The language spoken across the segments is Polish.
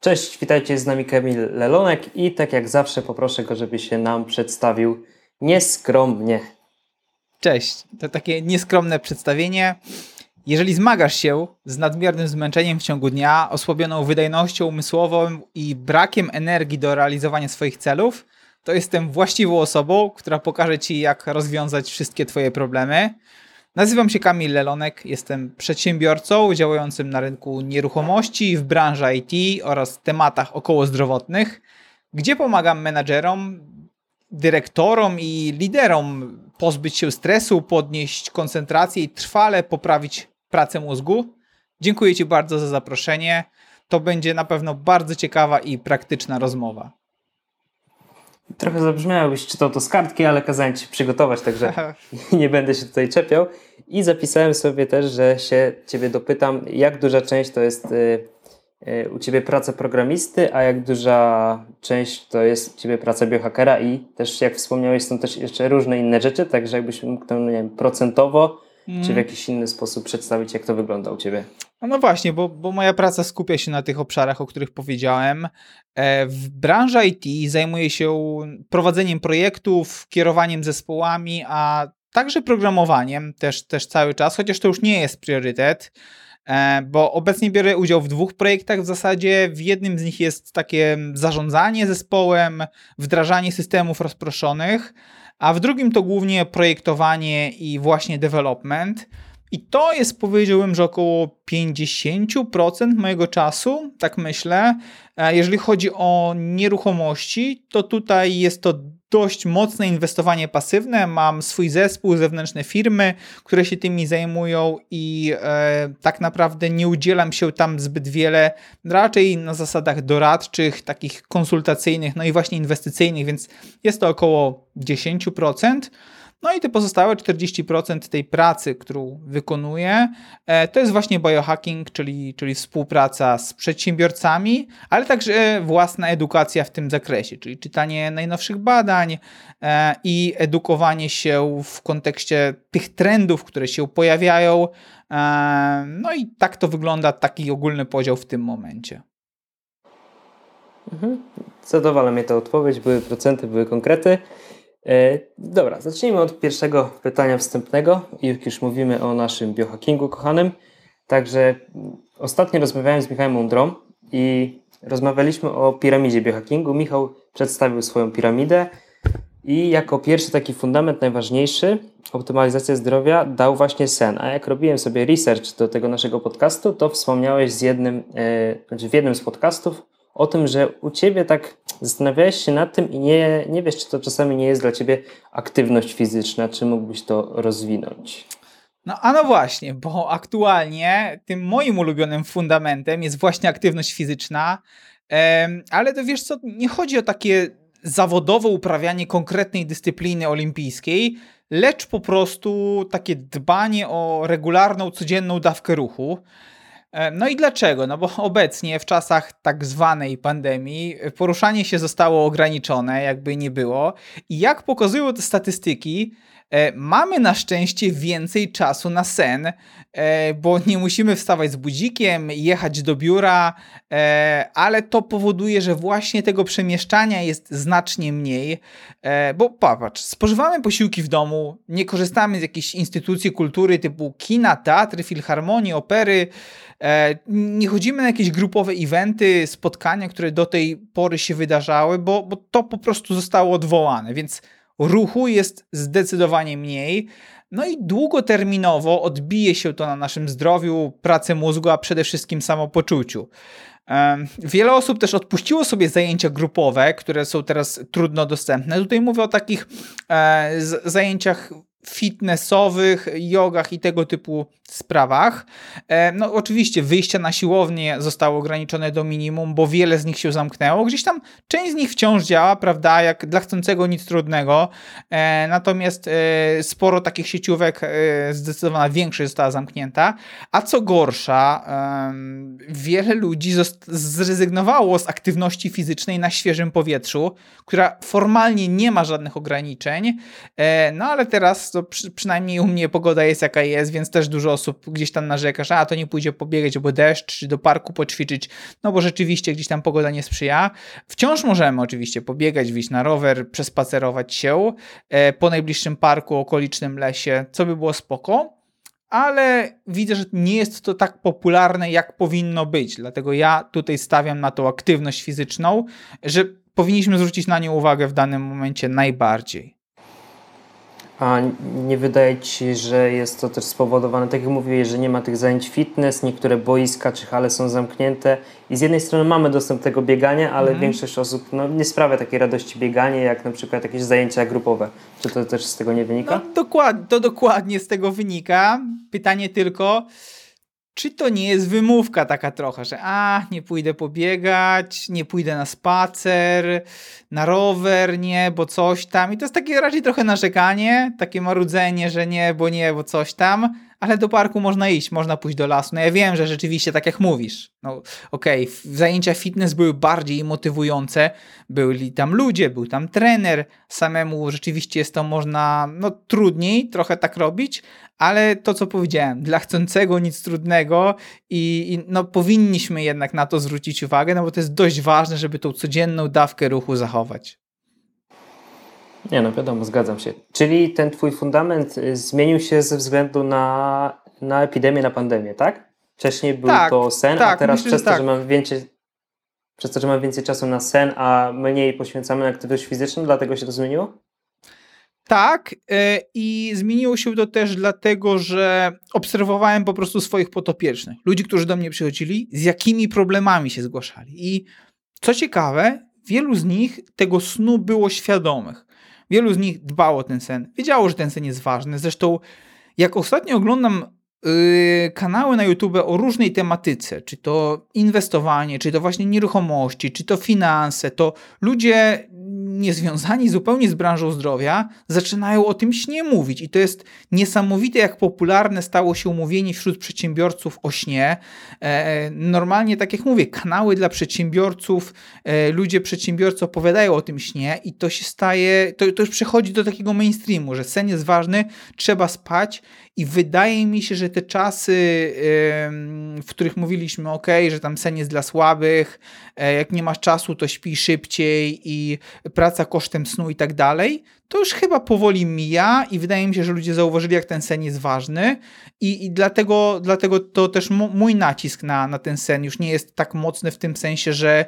Cześć, witajcie z nami Kamil Lelonek i tak jak zawsze poproszę go, żeby się nam przedstawił nieskromnie. Cześć, to takie nieskromne przedstawienie. Jeżeli zmagasz się z nadmiernym zmęczeniem w ciągu dnia, osłabioną wydajnością umysłową i brakiem energii do realizowania swoich celów, to jestem właściwą osobą, która pokaże Ci, jak rozwiązać wszystkie Twoje problemy. Nazywam się Kamil Lelonek, jestem przedsiębiorcą działającym na rynku nieruchomości w branży IT oraz tematach okołozdrowotnych, gdzie pomagam menadżerom, dyrektorom i liderom pozbyć się stresu, podnieść koncentrację i trwale poprawić pracę mózgu. Dziękuję Ci bardzo za zaproszenie. To będzie na pewno bardzo ciekawa i praktyczna rozmowa. Trochę zabrzmiało, jakbyś czytał to z kartki, ale kazałem Ci przygotować, także nie będę się tutaj czepiał. I zapisałem sobie też, że się Ciebie dopytam, jak duża część to jest y, y, u Ciebie praca programisty, a jak duża część to jest u Ciebie praca biohackera i też jak wspomniałeś są też jeszcze różne inne rzeczy, także jakbyś mógł to, nie wiem, procentowo mm. czy w jakiś inny sposób przedstawić, jak to wygląda u Ciebie. No, no właśnie, bo, bo moja praca skupia się na tych obszarach, o których powiedziałem. E, w branży IT zajmuję się prowadzeniem projektów, kierowaniem zespołami, a także programowaniem też, też cały czas, chociaż to już nie jest priorytet, e, bo obecnie biorę udział w dwóch projektach w zasadzie. W jednym z nich jest takie zarządzanie zespołem, wdrażanie systemów rozproszonych, a w drugim to głównie projektowanie i właśnie development. I to jest powiedziałbym, że około 50% mojego czasu, tak myślę. E, jeżeli chodzi o nieruchomości, to tutaj jest to dość mocne inwestowanie pasywne. Mam swój zespół, zewnętrzne firmy, które się tymi zajmują i e, tak naprawdę nie udzielam się tam zbyt wiele, raczej na zasadach doradczych, takich konsultacyjnych, no i właśnie inwestycyjnych, więc jest to około 10%. No i te pozostałe 40% tej pracy, którą wykonuję, e, to jest właśnie biohacking, czyli, czyli współpraca z przedsiębiorcami, ale także własna edukacja w tym zakresie, czyli czytanie najnowszych badań e, i edukowanie się w kontekście tych trendów, które się pojawiają. E, no i tak to wygląda, taki ogólny podział w tym momencie. Mhm. Zadowala mnie ta odpowiedź, były procenty, były konkrety. E, dobra, zacznijmy od pierwszego pytania wstępnego. Jak już mówimy o naszym biohackingu kochanym. Także ostatnio rozmawiałem z Michałem Mądrą i rozmawialiśmy o piramidzie biohackingu. Michał przedstawił swoją piramidę i jako pierwszy taki fundament najważniejszy, optymalizacja zdrowia, dał właśnie sen. A jak robiłem sobie research do tego naszego podcastu, to wspomniałeś z jednym, e, znaczy w jednym z podcastów o tym, że u ciebie tak zastanawiałeś się nad tym i nie, nie wiesz, czy to czasami nie jest dla ciebie aktywność fizyczna, czy mógłbyś to rozwinąć? No a no właśnie, bo aktualnie tym moim ulubionym fundamentem jest właśnie aktywność fizyczna, ale to wiesz co, nie chodzi o takie zawodowe uprawianie konkretnej dyscypliny olimpijskiej, lecz po prostu takie dbanie o regularną, codzienną dawkę ruchu. E, no i dlaczego? No bo obecnie w czasach tak zwanej pandemii poruszanie się zostało ograniczone, jakby nie było. I jak pokazują te statystyki, mamy na szczęście więcej czasu na sen, e, bo nie musimy wstawać z budzikiem, jechać do biura, e, ale to powoduje, że właśnie tego przemieszczania jest znacznie mniej. Bo popatrz, spożywamy posiłki w domu, nie korzystamy z jakichś instytucji kultury typu kina, teatry, filharmonii, opery. Nie chodzimy na jakieś grupowe eventy, spotkania, które do tej pory się wydarzały, bo, bo to po prostu zostało odwołane. Więc ruchu jest zdecydowanie mniej. No i długoterminowo odbije się to na naszym zdrowiu, pracy mózgu, a przede wszystkim samopoczuciu. Wiele osób też odpuściło sobie zajęcia grupowe, które są teraz trudno dostępne. Tutaj mówię o takich e, zajęciach fitnessowych, jogach i tego typu sprawach. E, no oczywiście wyjścia na siłownię zostało ograniczone do minimum, bo wiele z nich się zamknęło. Gdzieś tam część z nich wciąż działa, prawda, jak dla chcącego nic trudnego. E, natomiast e, sporo takich sieciówek, zdecydowana większość została zamknięta. A co gorsza, wiele ludzi zrezygnowało z aktywności fizycznej na świeżym powietrzu, która formalnie nie ma żadnych ograniczeń, no ale teraz to przy, przynajmniej u mnie pogoda jest jaka jest, więc też dużo osób gdzieś tam narzeka, że a to nie pójdzie pobiegać, bo deszcz, czy do parku poćwiczyć, no bo rzeczywiście gdzieś tam pogoda nie sprzyja. Wciąż możemy oczywiście pobiegać, wyjść na rower, przespacerować się e, po najbliższym parku, okolicznym lesie, co by było spoko, ale widzę, że nie jest to tak popularne, jak powinno być. Dlatego ja tutaj stawiam na tą aktywność fizyczną, że powinniśmy zwrócić na nią uwagę w danym momencie najbardziej. A nie wydaje Ci się, że jest to też spowodowane, tak jak mówiłeś, że nie ma tych zajęć fitness, niektóre boiska czy hale są zamknięte i z jednej strony mamy dostęp do tego biegania, ale mm. większość osób no, nie sprawia takiej radości bieganie, jak na przykład jakieś zajęcia grupowe. Czy to też z tego nie wynika? No, dokładnie, to dokładnie z tego wynika. Pytanie tylko, czy to nie jest wymówka taka trochę, że a, nie pójdę pobiegać, nie pójdę na spacer, na rower, nie, bo coś tam. I to jest takie raczej trochę narzekanie, takie marudzenie, że nie, bo nie, bo coś tam ale do parku można iść, można pójść do lasu. No ja wiem, że rzeczywiście tak jak mówisz, no okej, okay, zajęcia fitness były bardziej motywujące, byli tam ludzie, był tam trener, samemu rzeczywiście jest to można, no trudniej trochę tak robić, ale to co powiedziałem, dla chcącego nic trudnego i, i no powinniśmy jednak na to zwrócić uwagę, no bo to jest dość ważne, żeby tą codzienną dawkę ruchu zachować. Nie no, wiadomo, zgadzam się. Czyli ten twój fundament y, zmienił się ze względu na, na epidemię, na pandemię, tak? Wcześniej był tak, to sen, tak, a teraz myślę, przez to, tak. że mam więcej przez to, że mam więcej czasu na sen, a mniej poświęcamy na aktywność fizyczną, dlatego się to zmieniło? Tak, yy, i zmieniło się to też dlatego, że obserwowałem po prostu swoich potopiecznych. Ludzi, którzy do mnie przychodzili, z jakimi problemami się zgłaszali. I co ciekawe, wielu z nich tego snu było świadomych. Wielu z nich dbało o ten sen. Wiedziało, że ten sen jest ważny. Zresztą, jak ostatnio oglądam yy, kanały na YouTube o różnej tematyce, czy to inwestowanie, czy to właśnie nieruchomości, czy to finanse, to ludzie niezwiązani zupełnie z branżą zdrowia zaczynają o tym śnie mówić. I to jest niesamowite, jak popularne stało się mówienie wśród przedsiębiorców o śnie. E, normalnie, tak jak mówię, kanały dla przedsiębiorców, e, ludzie przedsiębiorcy opowiadają o tym śnie i to się staje, to, to już przechodzi do takiego mainstreamu, że sen jest ważny, trzeba spać i wydaje mi się, że te czasy, w których mówiliśmy, ok, że tam sen jest dla słabych, e, jak nie masz czasu, to śpi szybciej i praca kosztem snu i tak dalej, to już chyba powoli mija i wydaje mi się, że ludzie zauważyli, jak ten sen jest ważny. I, i dlatego, dlatego to też mój nacisk na, na ten sen już nie jest tak mocny w tym sensie, że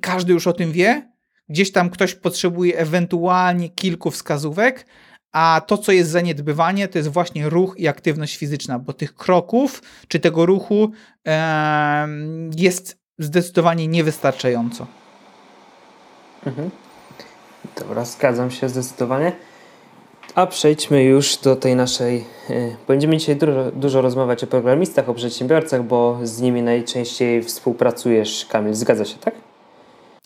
każdy już o tym wie, gdzieś tam ktoś potrzebuje ewentualnie kilku wskazówek, a to, co jest zaniedbywanie, to jest właśnie ruch i aktywność fizyczna, bo tych kroków czy tego ruchu e, jest zdecydowanie niewystarczająco. Mhm. Dobra, zgadzam się zdecydowanie. A przejdźmy już do tej naszej. E, będziemy dzisiaj dużo, dużo rozmawiać o programistach, o przedsiębiorcach, bo z nimi najczęściej współpracujesz, Kamil. Zgadza się, tak?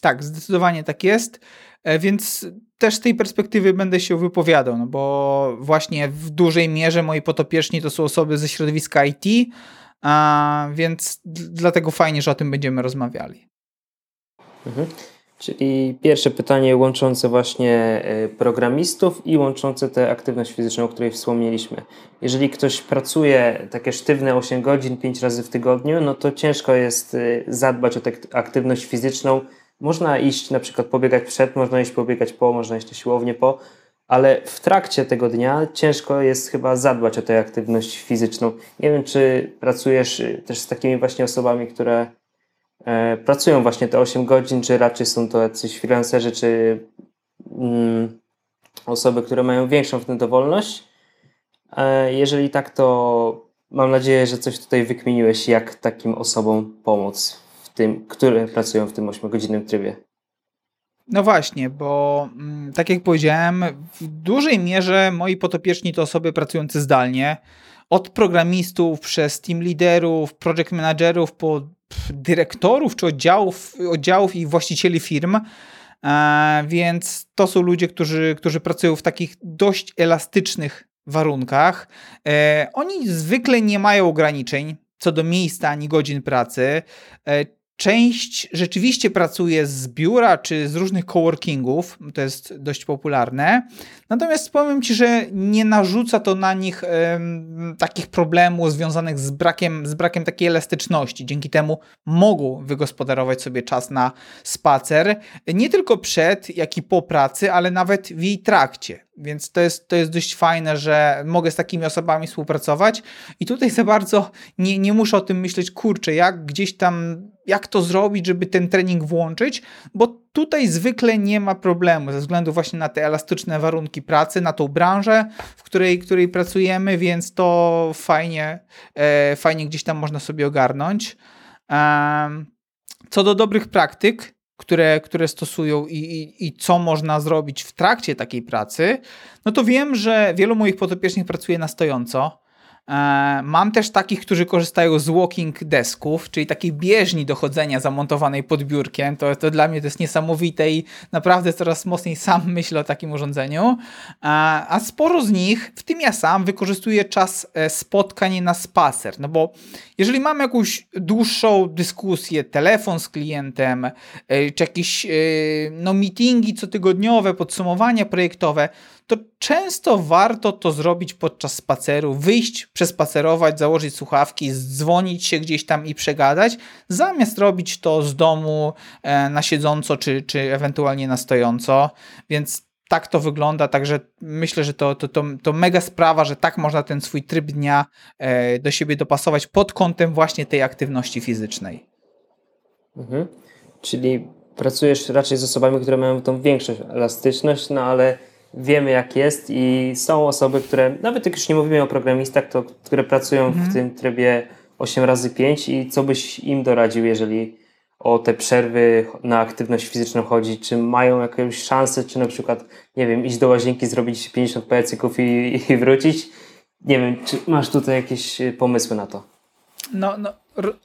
Tak, zdecydowanie tak jest. E, więc też z tej perspektywy będę się wypowiadał, no bo właśnie w dużej mierze moi potopieczni to są osoby ze środowiska IT, a więc dlatego fajnie, że o tym będziemy rozmawiali. Mhm. Czyli pierwsze pytanie łączące właśnie e, programistów i łączące tę aktywność fizyczną, o której wspomnieliśmy. Jeżeli ktoś pracuje takie sztywne 8 godzin 5 razy w tygodniu, no to ciężko jest e, zadbać o tę aktywność fizyczną można iść na przykład pobiegać przed, można iść pobiegać po, można iść na siłownię po, ale w trakcie tego dnia ciężko jest chyba zadbać o tę aktywność fizyczną. Nie wiem, czy pracujesz y, też z takimi właśnie osobami, które e, pracują właśnie te 8 godzin, czy raczej są to jacyś freelancerzy, czy mm, osoby, które mają większą w tym dowolność. E, jeżeli tak, to mam nadzieję, że coś tutaj wykminiłeś, jak takim osobom pomóc tym, które pracują w tym 8-godzinnym trybie. No właśnie, bo mm, tak jak powiedziałem, w dużej mierze moi potopieczni to osoby pracujące zdalnie. Od programistów, przez team liderów, project managerów, po dyrektorów czy oddziałów, oddziałów i właścicieli firm. E, więc to są ludzie, którzy, którzy pracują w takich dość elastycznych warunkach. E, oni zwykle nie mają ograniczeń co do miejsca ani godzin pracy. Część rzeczywiście pracuje z biura czy z różnych coworkingów, to jest dość popularne. Natomiast powiem Ci, że nie narzuca to na nich takich problemów związanych z brakiem, z brakiem takiej elastyczności. Dzięki temu mogą wygospodarować sobie czas na spacer, nie tylko przed, jak i po pracy, ale nawet w jej trakcie. Więc to jest, to jest dość fajne, że mogę z takimi osobami współpracować i tutaj za bardzo nie, nie muszę o tym myśleć, kurczę, jak gdzieś tam, jak to zrobić, żeby ten trening włączyć, bo tutaj zwykle nie ma problemu ze względu właśnie na te elastyczne warunki pracy, na tą branżę, w której, której pracujemy, więc to fajnie, e, fajnie gdzieś tam można sobie ogarnąć. Um, co do dobrych praktyk, które, które stosują i, i, i co można zrobić w trakcie takiej pracy, no to wiem, że wielu moich podopiecznych pracuje na stojąco. E, mam też takich, którzy korzystają z walking desków, czyli takiej bieżni do chodzenia zamontowanej pod biurkiem. To, to dla mnie to jest niesamowite i naprawdę coraz mocniej sam myślę o takim urządzeniu. E, a sporo z nich, w tym ja sam, wykorzystuję czas e, spotkań na spacer. No bo jeżeli mam jakąś dłuższą dyskusję, telefon z klientem, czy jakieś no, meetingi cotygodniowe, podsumowania projektowe, to często warto to zrobić podczas spaceru, wyjść, przespacerować, założyć słuchawki, dzwonić się gdzieś tam i przegadać, zamiast robić to z domu e, na siedząco, czy, czy ewentualnie na stojąco, więc tak to wygląda, także myślę, że to, to, to, to mega sprawa, że tak można ten swój tryb dnia e, do siebie dopasować pod kątem właśnie tej aktywności fizycznej. Mhm. Czyli pracujesz raczej z osobami, które mają tą większą elastyczność, no ale wiemy jak jest i są osoby, które, nawet jak już nie mówimy o programistach, to które pracują mhm. w tym trybie 8 razy 5 i co byś im doradził, jeżeli o te przerwy na aktywność fizyczną chodzi, czy mają jakąś szansę, czy na przykład, nie wiem, iść do łazienki, zrobić 50 pajacyków i, i wrócić. Nie wiem, czy masz tutaj jakieś pomysły na to? No, no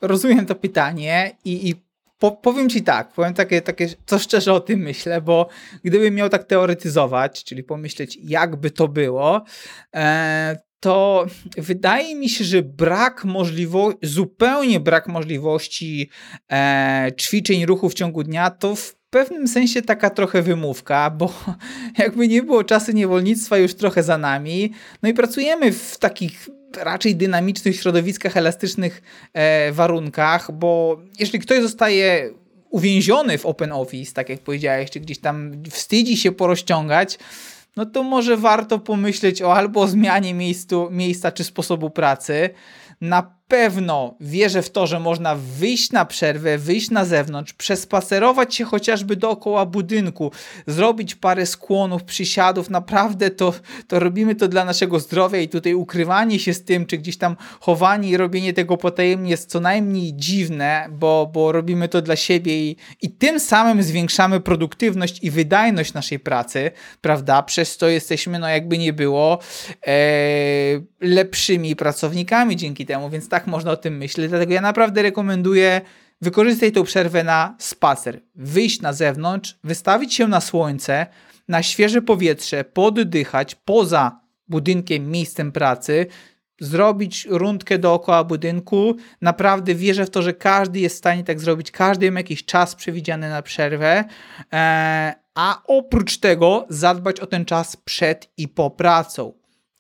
rozumiem to pytanie i, i po, powiem ci tak, powiem takie, takie, co szczerze o tym myślę, bo gdybym miał tak teoretyzować, czyli pomyśleć, jakby to było, e, to wydaje mi się, że brak możliwości, zupełnie brak możliwości e, ćwiczeń ruchu w ciągu dnia, to w pewnym sensie taka trochę wymówka, bo jakby nie było czasy niewolnictwa już trochę za nami, no i pracujemy w takich raczej dynamicznych środowiskach, elastycznych e, warunkach, bo jeżeli ktoś zostaje uwięziony w Open Office, tak jak powiedziałeś, czy gdzieś tam wstydzi się porozciągać, no to może warto pomyśleć o albo zmianie miejscu, miejsca czy sposobu pracy. Na pewno wierzę w to, że można wyjść na przerwę, wyjść na zewnątrz, przespacerować się chociażby dookoła budynku, zrobić parę skłonów, przysiadów. Naprawdę to, to robimy to dla naszego zdrowia i tutaj ukrywanie się z tym, czy gdzieś tam chowanie i robienie tego potajemnie jest co najmniej dziwne, bo, bo robimy to dla siebie i, i tym samym zwiększamy produktywność i wydajność naszej pracy, prawda? Przez to jesteśmy, no jakby nie było, e, lepszymi pracownikami dzięki temu, więc tak tak można o tym myśleć. Dlatego ja naprawdę rekomenduję wykorzystać tą przerwę na spacer. Wyjść na zewnątrz, wystawić się na słońce, na świeże powietrze, poddychać poza budynkiem, miejscem pracy, zrobić rundkę dookoła budynku. Naprawdę wierzę w to, że każdy jest w stanie tak zrobić. Każdy ma jakiś czas przewidziany na przerwę. Eee, a oprócz tego zadbać o ten czas przed i po pracą.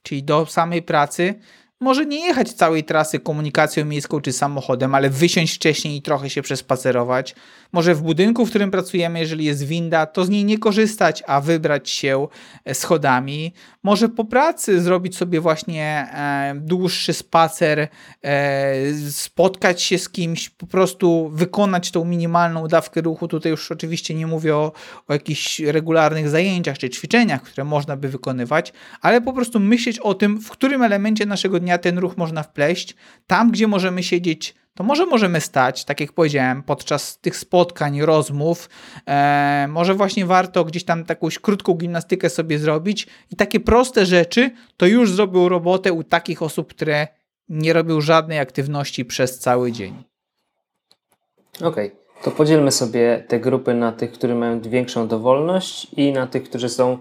Czyli do samej pracy może nie jechać całej trasy komunikacją miejską czy samochodem, ale wysiąść wcześniej i trochę się przespacerować. Może w budynku, w którym pracujemy, jeżeli jest winda, to z niej nie korzystać, a wybrać się e, schodami. Może po pracy zrobić sobie właśnie e, dłuższy spacer, e, spotkać się z kimś, po prostu wykonać tą minimalną dawkę ruchu. Tutaj już oczywiście nie mówię o, o jakichś regularnych zajęciach czy ćwiczeniach, które można by wykonywać, ale po prostu myśleć o tym, w którym elemencie naszego dnia ten ruch można wpleść. Tam, gdzie możemy siedzieć to może możemy stać, tak jak powiedziałem, podczas tych spotkań, rozmów. E, może właśnie warto gdzieś tam jakąś krótką gimnastykę sobie zrobić i takie proste rzeczy to już zrobił robotę u takich osób, które nie robią żadnej aktywności przez cały dzień. Okej, okay. to podzielmy sobie te grupy na tych, które mają większą dowolność i na tych, którzy są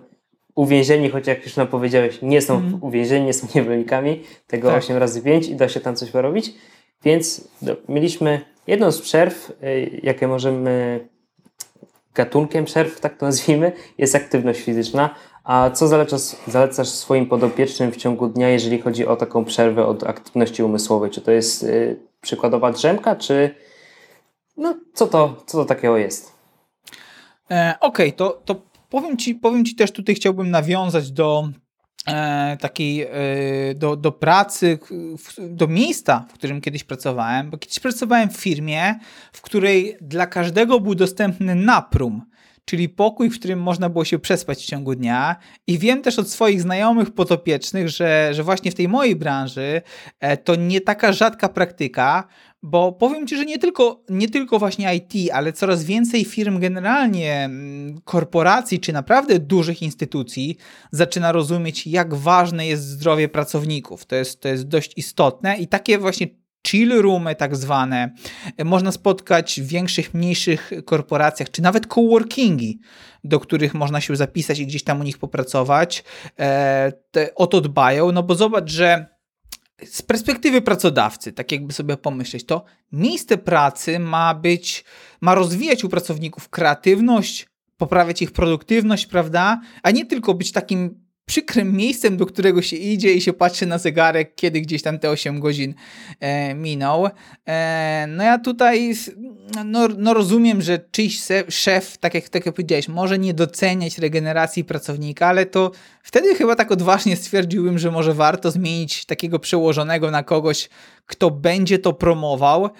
uwięzieni, choć jak już nam powiedziałeś, nie są mm. uwięzieni, nie są niewolnikami tego tak. 8 razy 5 i da się tam coś porobić. Więc no, mieliśmy jedną z przerw, jakie możemy, gatunkiem przerw, tak to nazwijmy, jest aktywność fizyczna. A co zalecasz, zalecasz swoim podopiecznym w ciągu dnia, jeżeli chodzi o taką przerwę od aktywności umysłowej? Czy to jest y, przykładowa drzemka, czy no, co, to, co to takiego jest? E, Okej, okay, to, to powiem, ci, powiem Ci też tutaj chciałbym nawiązać do takiej, e, do, do pracy, do miejsca, w którym kiedyś pracowałem, bo kiedyś pracowałem w firmie, w której dla każdego był dostępny naprum czyli pokój, w którym można było się przespać w ciągu dnia. I wiem też od swoich znajomych potopiecznych, że, że właśnie w tej mojej branży e, to nie taka rzadka praktyka, bo powiem Ci, że nie tylko, nie tylko właśnie IT, ale coraz więcej firm generalnie, mm, korporacji czy naprawdę dużych instytucji zaczyna rozumieć, jak ważne jest zdrowie pracowników. To jest, to jest dość istotne i takie właśnie chill roomy tak zwane można spotkać w większych, mniejszych korporacjach, czy nawet coworkingi, do których można się zapisać i gdzieś tam u nich popracować. E, te, o to dbają, no bo zobacz, że z perspektywy pracodawcy, tak jakby sobie pomyśleć, to miejsce pracy ma być, ma rozwijać u pracowników kreatywność, poprawiać ich produktywność, prawda? A nie tylko być takim przykrym miejscem, do którego się idzie i się patrzy na zegarek, kiedy gdzieś tam te 8 godzin e, minął. E, no ja tutaj no, no rozumiem, że czyjś szef, tak jak, tak jak powiedziałeś, może nie doceniać regeneracji pracownika, ale to wtedy chyba tak odważnie stwierdziłbym, że może warto zmienić takiego przełożonego na kogoś, kto będzie to promował.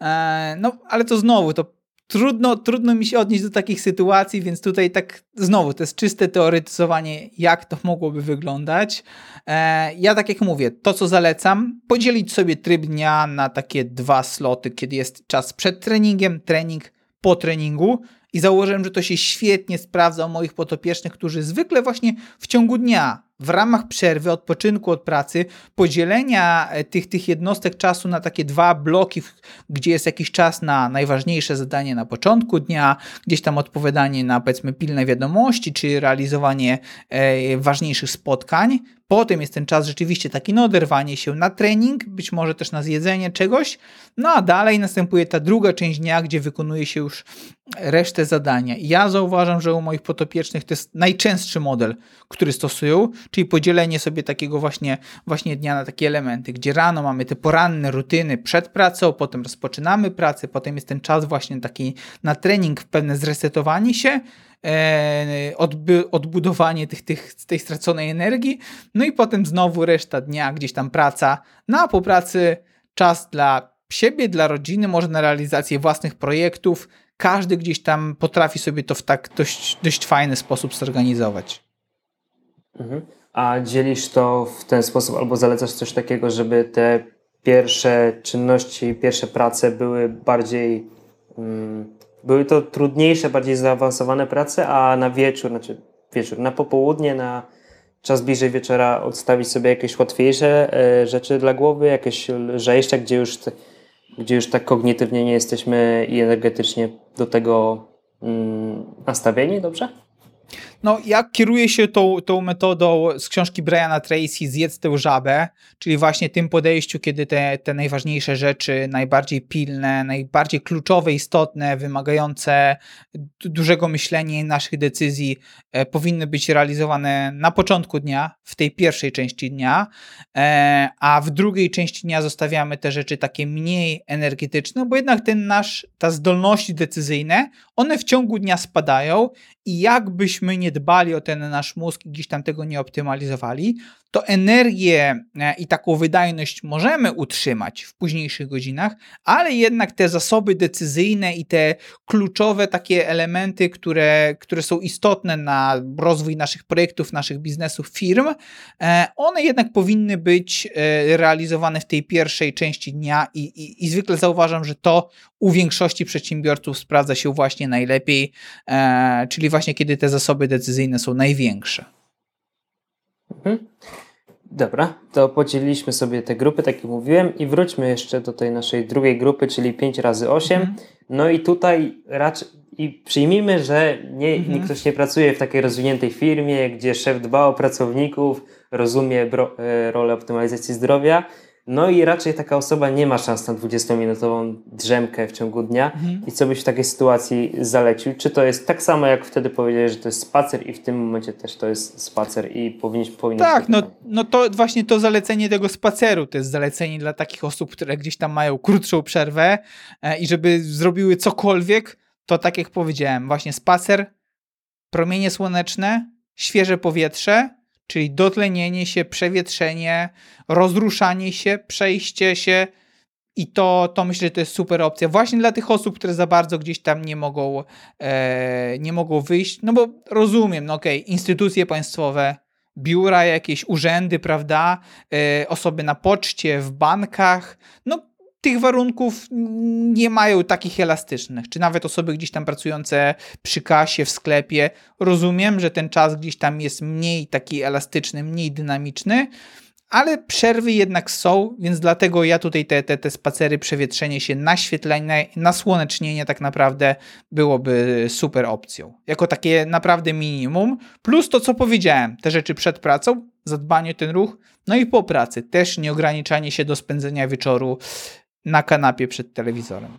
E, no, ale to znowu, to trudno, trudno mi się odnieść do takich sytuacji, więc tutaj tak znowu to jest czyste teoretyzowanie, jak to mogłoby wyglądać. E, ja tak jak mówię, to co zalecam, podzielić sobie tryb dnia na takie dwa sloty, kiedy jest czas przed treningiem, trening po treningu i założyłem, że to się świetnie sprawdza u moich potopiecznych, którzy zwykle właśnie w ciągu dnia w ramach przerwy, odpoczynku od pracy, podzielenia e, tych, tych jednostek czasu na takie dwa bloki, gdzie jest jakiś czas na najważniejsze zadanie na początku dnia, gdzieś tam odpowiadanie na powiedzmy pilne wiadomości, czy realizowanie e, ważniejszych spotkań. Potem jest ten czas rzeczywiście taki no oderwanie się na trening, być może też na zjedzenie czegoś, no a dalej następuje ta druga część dnia, gdzie wykonuje się już resztę zadania. I ja zauważam, że u moich potopiecznych to jest najczęstszy model, który stosują, czyli podzielenie sobie takiego właśnie, właśnie dnia na takie elementy, gdzie rano mamy te poranne rutyny przed pracą, potem rozpoczynamy pracę, potem jest ten czas właśnie taki na trening, pewne zresetowanie się, odby, odbudowanie tych, tych, tej straconej energii, no i potem znowu reszta dnia, gdzieś tam praca, no a po pracy czas dla siebie, dla rodziny, może na realizację własnych projektów. Każdy gdzieś tam potrafi sobie to w tak dość, dość fajny sposób zorganizować. Mhm. A dzielisz to w ten sposób, albo zalecasz coś takiego, żeby te pierwsze czynności, pierwsze prace były bardziej. Um, były to trudniejsze, bardziej zaawansowane prace, a na wieczór, znaczy wieczór, na popołudnie, na czas bliżej wieczora odstawić sobie jakieś łatwiejsze e, rzeczy dla głowy, jakieś lżejsze, gdzie już, gdzie już tak kognitywnie nie jesteśmy i energetycznie do tego mm, nastawieni, dobrze? No, ja kieruję się tą, tą metodą z książki Briana Tracy Zjedz tę żabę, czyli właśnie tym podejściu, kiedy te, te najważniejsze rzeczy, najbardziej pilne, najbardziej kluczowe, istotne, wymagające dużego myślenia i naszych decyzji e, powinny być realizowane na początku dnia, w tej pierwszej części dnia, e, a w drugiej części dnia zostawiamy te rzeczy takie mniej energetyczne, bo jednak ten nasz, ta zdolności decyzyjne, one w ciągu dnia spadają i jakbyśmy nie dbali o ten nasz mózg i gdzieś tam tego nie optymalizowali, to energię e, i taką wydajność możemy utrzymać w późniejszych godzinach, ale jednak te zasoby decyzyjne i te kluczowe takie elementy, które, które są istotne na rozwój naszych projektów, naszych biznesów, firm, e, one jednak powinny być e, realizowane w tej pierwszej części dnia i, i, i zwykle zauważam, że to u większości przedsiębiorców sprawdza się właśnie najlepiej, czyli właśnie kiedy te zasoby decyzyjne są największe. Mhm. Dobra, to podzieliliśmy sobie te grupy, tak jak mówiłem, i wróćmy jeszcze do tej naszej drugiej grupy, czyli 5 razy 8. Mhm. No i tutaj raczej i przyjmijmy, że nie, mhm. ktoś nie pracuje w takiej rozwiniętej firmie, gdzie szef dba o pracowników, rozumie bro, e, rolę optymalizacji zdrowia. No i raczej taka osoba nie ma szans na 20-minutową drzemkę w ciągu dnia. Mhm. I co byś w takiej sytuacji zalecił? Czy to jest tak samo, jak wtedy powiedziałeś, że to jest spacer i w tym momencie też to jest spacer i powinniś powinien Tak, no, no to właśnie to zalecenie tego spaceru to jest zalecenie dla takich osób, które gdzieś tam mają krótszą przerwę e, i żeby zrobiły cokolwiek, to tak jak powiedziałem, właśnie spacer, promienie słoneczne, świeże powietrze, czyli dotlenienie się, przewietrzenie, rozruszanie się, przejście się. I to, to myślę, że to jest super opcja. Właśnie dla tych osób, które za bardzo gdzieś tam nie mogą, e, nie mogą wyjść, no bo rozumiem, no okej, okay, instytucje państwowe, biura, jakieś urzędy, prawda, e, osoby na poczcie, w bankach, no tych warunków nie mają takich elastycznych, czy nawet osoby gdzieś tam pracujące przy kasie, w sklepie. Rozumiem, że ten czas gdzieś tam jest mniej taki elastyczny, mniej dynamiczny, ale przerwy jednak są, więc dlatego ja tutaj te, te, te spacery, przewietrzenie się, naświetlenie, nasłonecznienie tak naprawdę byłoby super opcją. Jako takie naprawdę minimum, plus to co powiedziałem, te rzeczy przed pracą, zadbanie o ten ruch, no i po pracy też nie ograniczanie się do spędzenia wieczoru na kanapie przed telewizorem.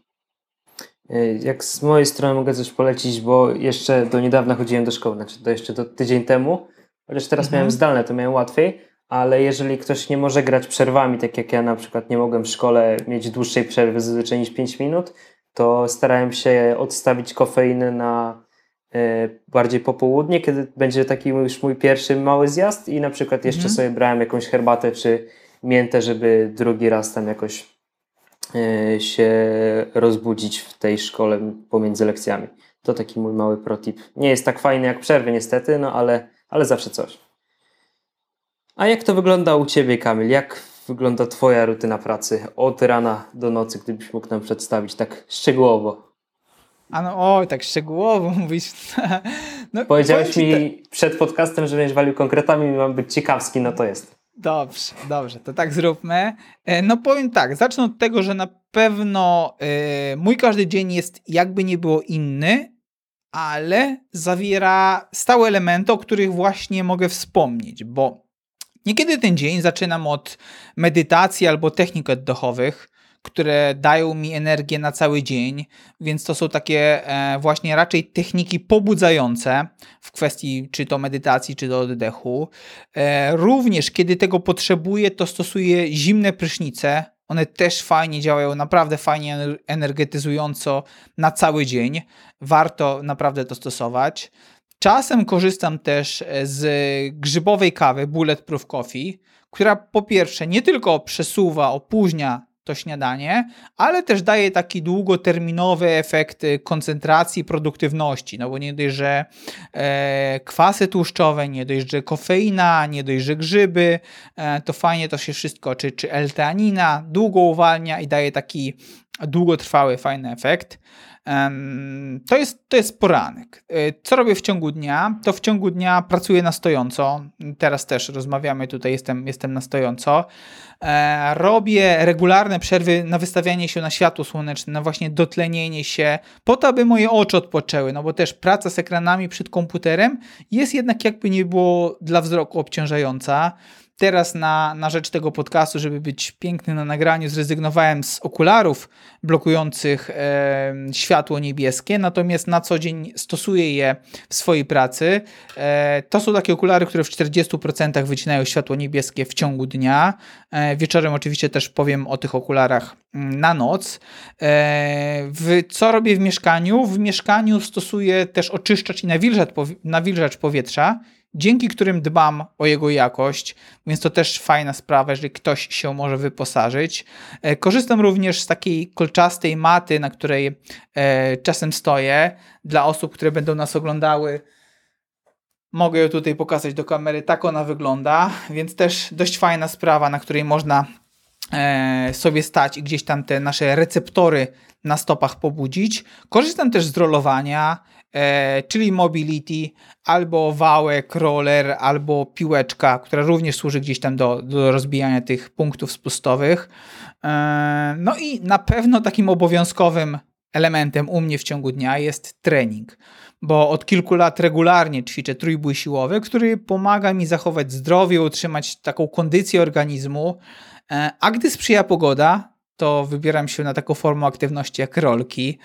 E, jak z mojej strony mogę coś polecić, bo jeszcze do niedawna chodziłem do szkoły, znaczy to jeszcze do tydzień temu, chociaż teraz mhm. miałem zdalne, to miałem łatwiej, ale jeżeli ktoś nie może grać przerwami, tak jak ja na przykład nie mogłem w szkole mieć dłuższej przerwy zazwyczaj niż 5 minut, to starałem się odstawić kofeinę na y, bardziej popołudnie, kiedy będzie taki już mój pierwszy mały zjazd i na przykład jeszcze mhm. sobie brałem jakąś herbatę czy miętę, żeby drugi raz tam jakoś E, się rozbudzić w tej szkole pomiędzy lekcjami. To taki mój mały protip. Nie jest tak fajny jak przerwy niestety, no ale, ale zawsze coś. A jak to wygląda u Ciebie, Kamil? Jak wygląda Twoja rutyna pracy od rana do nocy, gdybyś mógł nam przedstawić tak szczegółowo? A no oj, tak szczegółowo mówić. No, Powiedziałeś mi przed podcastem, że będziesz walił konkretami i mam być ciekawski, no to jest. Dobrze, dobrze, to tak zróbmy. E, no powiem tak, zacznę od tego, że na pewno yy, mój każdy dzień jest jakby nie było inny, ale zawiera stałe elementy, o których właśnie mogę wspomnieć, bo niekiedy ten dzień zaczynam od medytacji albo technik oddechowych, które dają mi energię na cały dzień, więc to są takie e, właśnie raczej techniki pobudzające w kwestii czy to medytacji, czy to oddechu. E, również kiedy tego potrzebuję, to stosuję zimne prysznice. One też fajnie działają, naprawdę fajnie energetyzująco na cały dzień. Warto naprawdę to stosować. Czasem korzystam też z grzybowej kawy Bulletproof Coffee, która po pierwsze nie tylko przesuwa, opóźnia to śniadanie, ale też daje taki długoterminowy efekt koncentracji, produktywności, no bo nie dość, że e, kwasy tłuszczowe, nie dość, że kofeina, nie dość, że grzyby, e, to fajnie to się wszystko, czy, czy L-teanina długo uwalnia i daje taki długotrwały, fajny efekt. To jest, to jest poranek. E, co robię w ciągu dnia? To w ciągu dnia pracuję na stojąco. Teraz też rozmawiamy tutaj, jestem, jestem na stojąco. E, robię regularne przerwy na wystawianie się na światło słoneczne, na właśnie dotlenienie się, po to, aby moje oczy odpoczęły, no bo też praca z ekranami przed komputerem jest jednak jakby nie było dla wzroku obciążająca teraz na, na rzecz tego podcastu, żeby być piękny na nagraniu, zrezygnowałem z okularów blokujących e, światło niebieskie, natomiast na co dzień stosuję je w swojej pracy. E, to są takie okulary, które w 40% wycinają światło niebieskie w ciągu dnia. E, wieczorem oczywiście też powiem o tych okularach mm, na noc. E, w, co robię w mieszkaniu? W mieszkaniu stosuję też oczyszczacz i nawilżacz, nawilżacz powietrza dzięki którym dbam o jego jakość, więc to też fajna sprawa, jeżeli ktoś się może wyposażyć. E, korzystam również z takiej kolczastej maty, na której e, czasem stoję. Dla osób, które będą nas oglądały, mogę ją tutaj pokazać do kamery. Tak ona wygląda, więc też dość fajna sprawa, na której można e, sobie stać i gdzieś tam te nasze receptory na stopach pobudzić. Korzystam też z rolowania, e, czyli mobility, albo wałek, roller, albo piłeczka, która również służy gdzieś tam do, do rozbijania tych punktów spustowych. E, no i na pewno takim obowiązkowym elementem u mnie w ciągu dnia jest trening, bo od kilku lat regularnie ćwiczę trójbój siłowy, który pomaga mi zachować zdrowie, utrzymać taką kondycję organizmu, E, a gdy sprzyja pogoda, to wybieram się na taką formę aktywności jak rolki.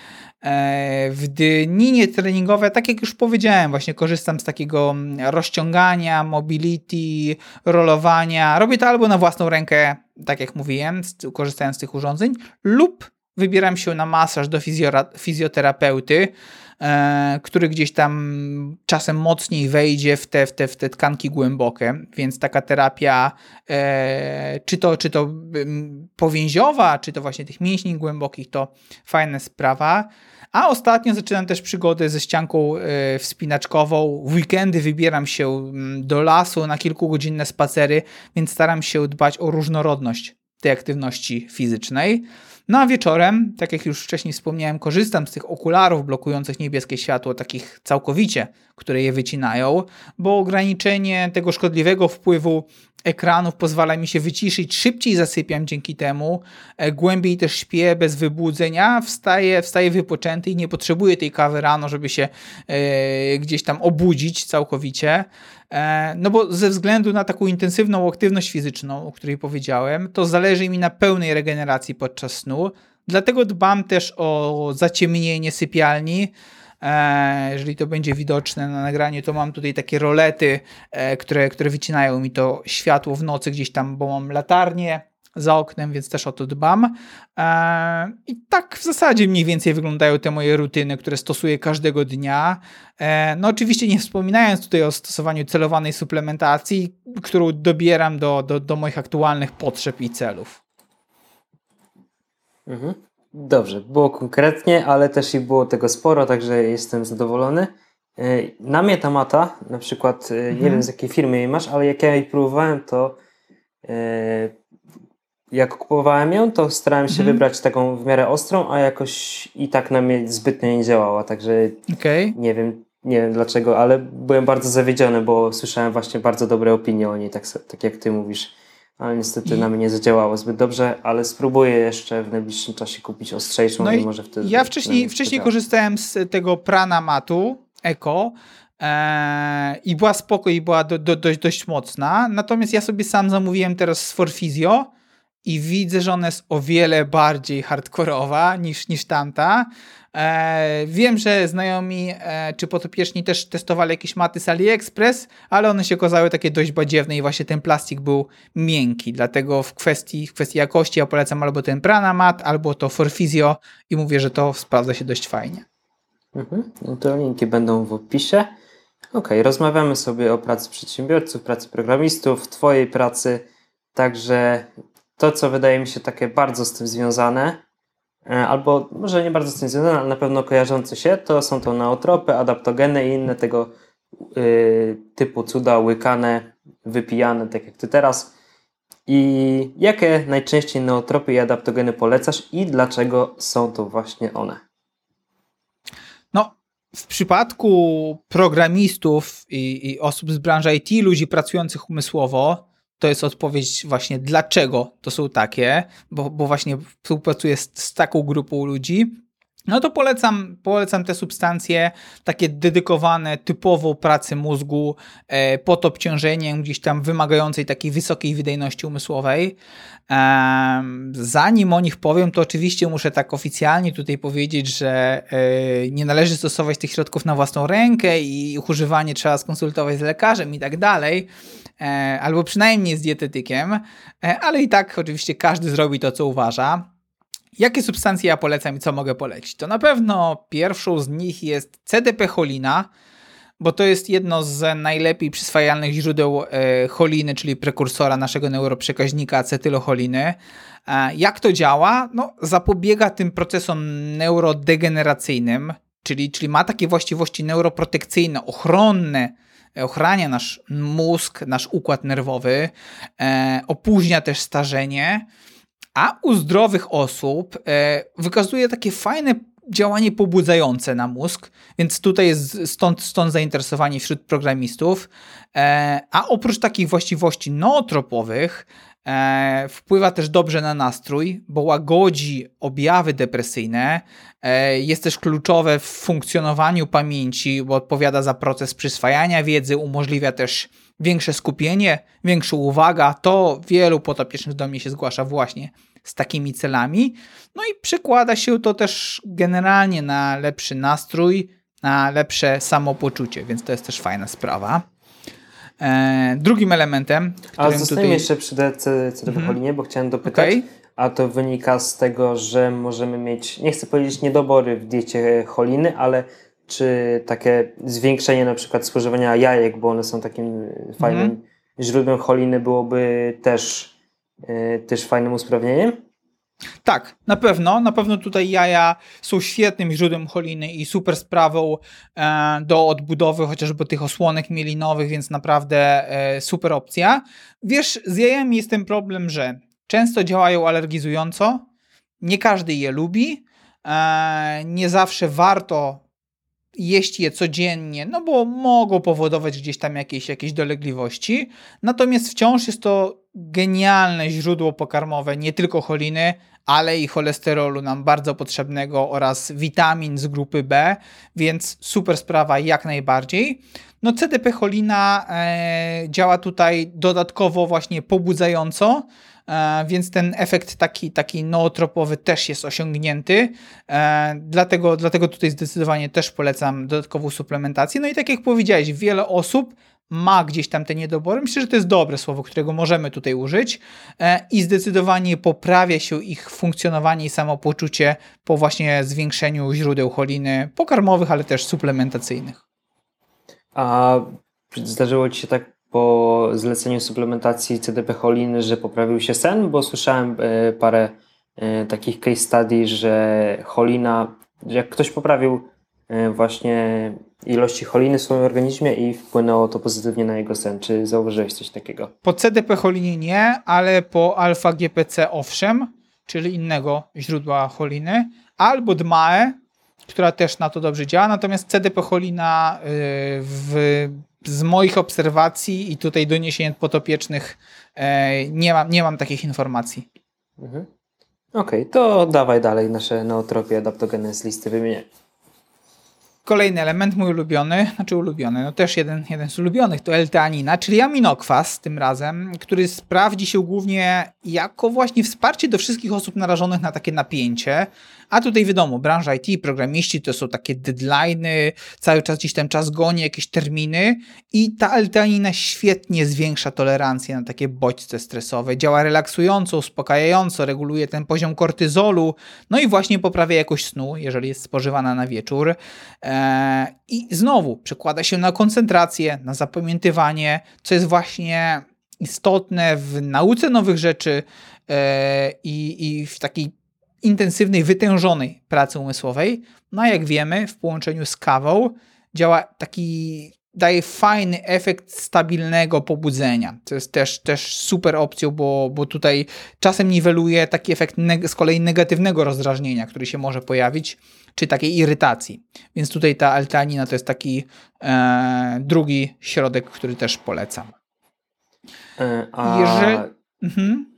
E, w dni nietreningowe, tak jak już powiedziałem, właśnie korzystam z takiego mm, rozciągania, mobility, rolowania. Robię to albo na własną rękę, tak jak mówiłem, korzystając z tych urządzeń, lub wybieram się na masaż do fizjoterapeuty, który gdzieś tam czasem mocniej wejdzie w te, w te, w te tkanki głębokie, więc taka terapia, e, czy to, czy to powięziowa, czy to właśnie tych mięśni głębokich, to fajna sprawa. A ostatnio zaczynam też przygodę ze ścianką e, wspinaczkową. W weekendy wybieram się do lasu na kilkugodzinne spacery, więc staram się dbać o różnorodność tej aktywności fizycznej. No a wieczorem, tak jak już wcześniej wspomniałem, korzystam z tych okularów blokujących niebieskie światło, takich całkowicie, które je wycinają, bo ograniczenie tego szkodliwego wpływu ekranów pozwala mi się wyciszyć, szybciej zasypiam dzięki temu, e, głębiej też śpię bez wybudzenia, wstaję, wstaję wypoczęty i nie potrzebuję tej kawy rano, żeby się e, gdzieś tam obudzić całkowicie. E, no bo ze względu na taką intensywną aktywność fizyczną, o której powiedziałem, to zależy mi na pełnej regeneracji podczas snu. Dlatego dbam też o zaciemnienie sypialni. E, jeżeli to będzie widoczne na nagraniu, to mam tutaj takie rolety, e, które, które wycinają mi to światło w nocy gdzieś tam, bo mam latarnię za oknem, więc też o to dbam. E, I tak w zasadzie mniej więcej wyglądają te moje rutyny, które stosuję każdego dnia. E, no oczywiście nie wspominając tutaj o stosowaniu celowanej suplementacji, którą dobieram do, do, do moich aktualnych potrzeb i celów. Mhm. Dobrze, było konkretnie, ale też i było tego sporo, także jestem zadowolony. E, na mnie ta mata, na przykład, mhm. nie wiem z jakiej firmy jej masz, ale jak ja jej próbowałem, to jak kupowałem ją, to starałem się mhm. wybrać taką w miarę ostrą, a jakoś i tak na mnie zbytnio nie działała, także okay. nie wiem, nie wiem dlaczego, ale byłem bardzo zawiedziony, bo słyszałem właśnie bardzo dobre opinie o niej, tak, tak jak ty mówisz. Ale niestety I... na mnie nie zadziałało zbyt dobrze, ale spróbuję jeszcze w najbliższym czasie kupić ostrzejszą no i może wtedy. Ja wcześniej, wcześniej korzystałem z tego prana matu Eko, Eee, i była spoko i była do, do, dość, dość mocna. Natomiast ja sobie sam zamówiłem teraz z Forfizio i widzę, że ona jest o wiele bardziej hardkorowa niż, niż tamta. E, wiem, że znajomi e, czy potopieczni też testowali jakieś maty z AliExpress, ale one się okazały takie dość badziewne i właśnie ten plastik był miękki, dlatego w kwestii, w kwestii jakości ja polecam albo ten Prana mat, albo to Forfizio i mówię, że to sprawdza się dość fajnie. Mhm. No to linki będą w opisie. Ok, rozmawiamy sobie o pracy przedsiębiorców, pracy programistów, Twojej pracy, także to, co wydaje mi się takie bardzo z tym związane, e, albo może nie bardzo z tym związane, ale na pewno kojarzące się, to są to neotropy, adaptogeny i inne tego yy, typu cuda łykane, wypijane, tak jak ty teraz. I jakie najczęściej neotropy i adaptogeny polecasz i dlaczego są to właśnie one? No, w przypadku programistów i, i osób z branży IT, ludzi pracujących umysłowo, to jest odpowiedź właśnie dlaczego to są takie, bo, bo właśnie współpracuję z, z taką grupą ludzi, no to polecam, polecam te substancje takie dedykowane typowo pracy mózgu e, pod obciążeniem gdzieś tam wymagającej takiej wysokiej wydajności umysłowej. E, zanim o nich powiem, to oczywiście muszę tak oficjalnie tutaj powiedzieć, że e, nie należy stosować tych środków na własną rękę i ich używanie trzeba skonsultować z lekarzem i tak dalej. E, albo przynajmniej z dietetykiem, e, ale i tak oczywiście każdy zrobi to, co uważa. Jakie substancje ja polecam i co mogę polecić? To na pewno pierwszą z nich jest CDP-cholina, bo to jest jedno z najlepiej przyswajalnych źródeł e, choliny, czyli prekursora naszego neuroprzekaźnika acetylocholiny. Jak to działa? No, zapobiega tym procesom neurodegeneracyjnym, czyli, czyli ma takie właściwości neuroprotekcyjne, ochronne ochrania nasz mózg, nasz układ nerwowy, e, opóźnia też starzenie, a u zdrowych osób e, wykazuje takie fajne działanie pobudzające na mózg, więc tutaj jest stąd, stąd zainteresowanie wśród programistów. E, a oprócz takich właściwości nootropowych, E, wpływa też dobrze na nastrój, bo łagodzi objawy depresyjne. E, jest też kluczowe w funkcjonowaniu pamięci, bo odpowiada za proces przyswajania wiedzy, umożliwia też większe skupienie, większa uwaga. To wielu potopiecznych do mnie się zgłasza właśnie z takimi celami. No i przekłada się to też generalnie na lepszy nastrój, na lepsze samopoczucie, więc to jest też fajna sprawa. E, drugim elementem, A zostaniemy tutaj... jeszcze przy CDP-cholinie, mhm. bo chciałem dopytać, okay. a to wynika z tego, że możemy mieć, nie chcę powiedzieć niedobory w diecie choliny, ale czy takie zwiększenie na przykład spożywania jajek, bo one są takim fajnym mhm. źródłem choliny byłoby też, yy, też fajnym usprawnieniem? Tak, na pewno. Na pewno tutaj jaja są świetnym źródłem choliny i super sprawą e, do odbudowy chociażby tych osłonek mielinowych, więc naprawdę e, super opcja. Wiesz, z jajami jest ten problem, że często działają alergizująco, nie każdy je lubi, e, nie zawsze warto jeść je codziennie, no bo mogą powodować gdzieś tam jakieś, jakieś dolegliwości. Natomiast wciąż jest to genialne źródło pokarmowe nie tylko choliny, ale i cholesterolu nam bardzo potrzebnego oraz witamin z grupy B, więc super sprawa jak najbardziej. No CDP cholina e, działa tutaj dodatkowo właśnie pobudzająco, e, więc ten efekt taki, taki nootropowy też jest osiągnięty. E, dlatego, dlatego tutaj zdecydowanie też polecam dodatkową suplementację. No i tak jak powiedziałeś, wiele osób ma gdzieś tam te niedobory. Myślę, że to jest dobre słowo, którego możemy tutaj użyć e, i zdecydowanie poprawia się ich funkcjonowanie i samopoczucie po właśnie zwiększeniu źródeł choliny pokarmowych, ale też suplementacyjnych. A zdarzyło Ci się tak po zleceniu suplementacji CDP choliny, że poprawił się sen? Bo słyszałem e, parę e, takich case study, że cholina, jak ktoś poprawił właśnie ilości choliny w swoim organizmie i wpłynęło to pozytywnie na jego sen. Czy zauważyłeś coś takiego? Po CDP cholinie nie, ale po alfa-GPC owszem, czyli innego źródła choliny, albo DMAE, która też na to dobrze działa, natomiast CDP cholina y, w, z moich obserwacji i tutaj doniesień potopiecznych e, nie mam, nie mam takich informacji. Mhm. Okej, okay, to dawaj dalej nasze neotropie adaptogeny z listy wymienię. Kolejny element, mój ulubiony, znaczy ulubiony, no też jeden, jeden z ulubionych, to L-teanina, czyli aminokwas tym razem, który sprawdzi się głównie jako właśnie wsparcie do wszystkich osób narażonych na takie napięcie, a tutaj wiadomo, branża IT, programiści to są takie deadlines, cały czas gdzieś ten czas goni, jakieś terminy i ta L-teanina świetnie zwiększa tolerancję na takie bodźce stresowe, działa relaksująco, uspokajająco, reguluje ten poziom kortyzolu, no i właśnie poprawia jakość snu, jeżeli jest spożywana na wieczór. Eee, I znowu przekłada się na koncentrację, na zapamiętywanie, co jest właśnie istotne w nauce nowych rzeczy e, i, i w takiej intensywnej, wytężonej pracy umysłowej. No a jak wiemy, w połączeniu z kawą działa taki, daje fajny efekt stabilnego pobudzenia. To jest też, też super opcją, bo, bo tutaj czasem niweluje taki efekt z kolei negatywnego rozdrażnienia, który się może pojawić, czy takiej irytacji. Więc tutaj ta altanina to jest taki e, drugi środek, który też polecam. E, a... Jeżeli... Mhm.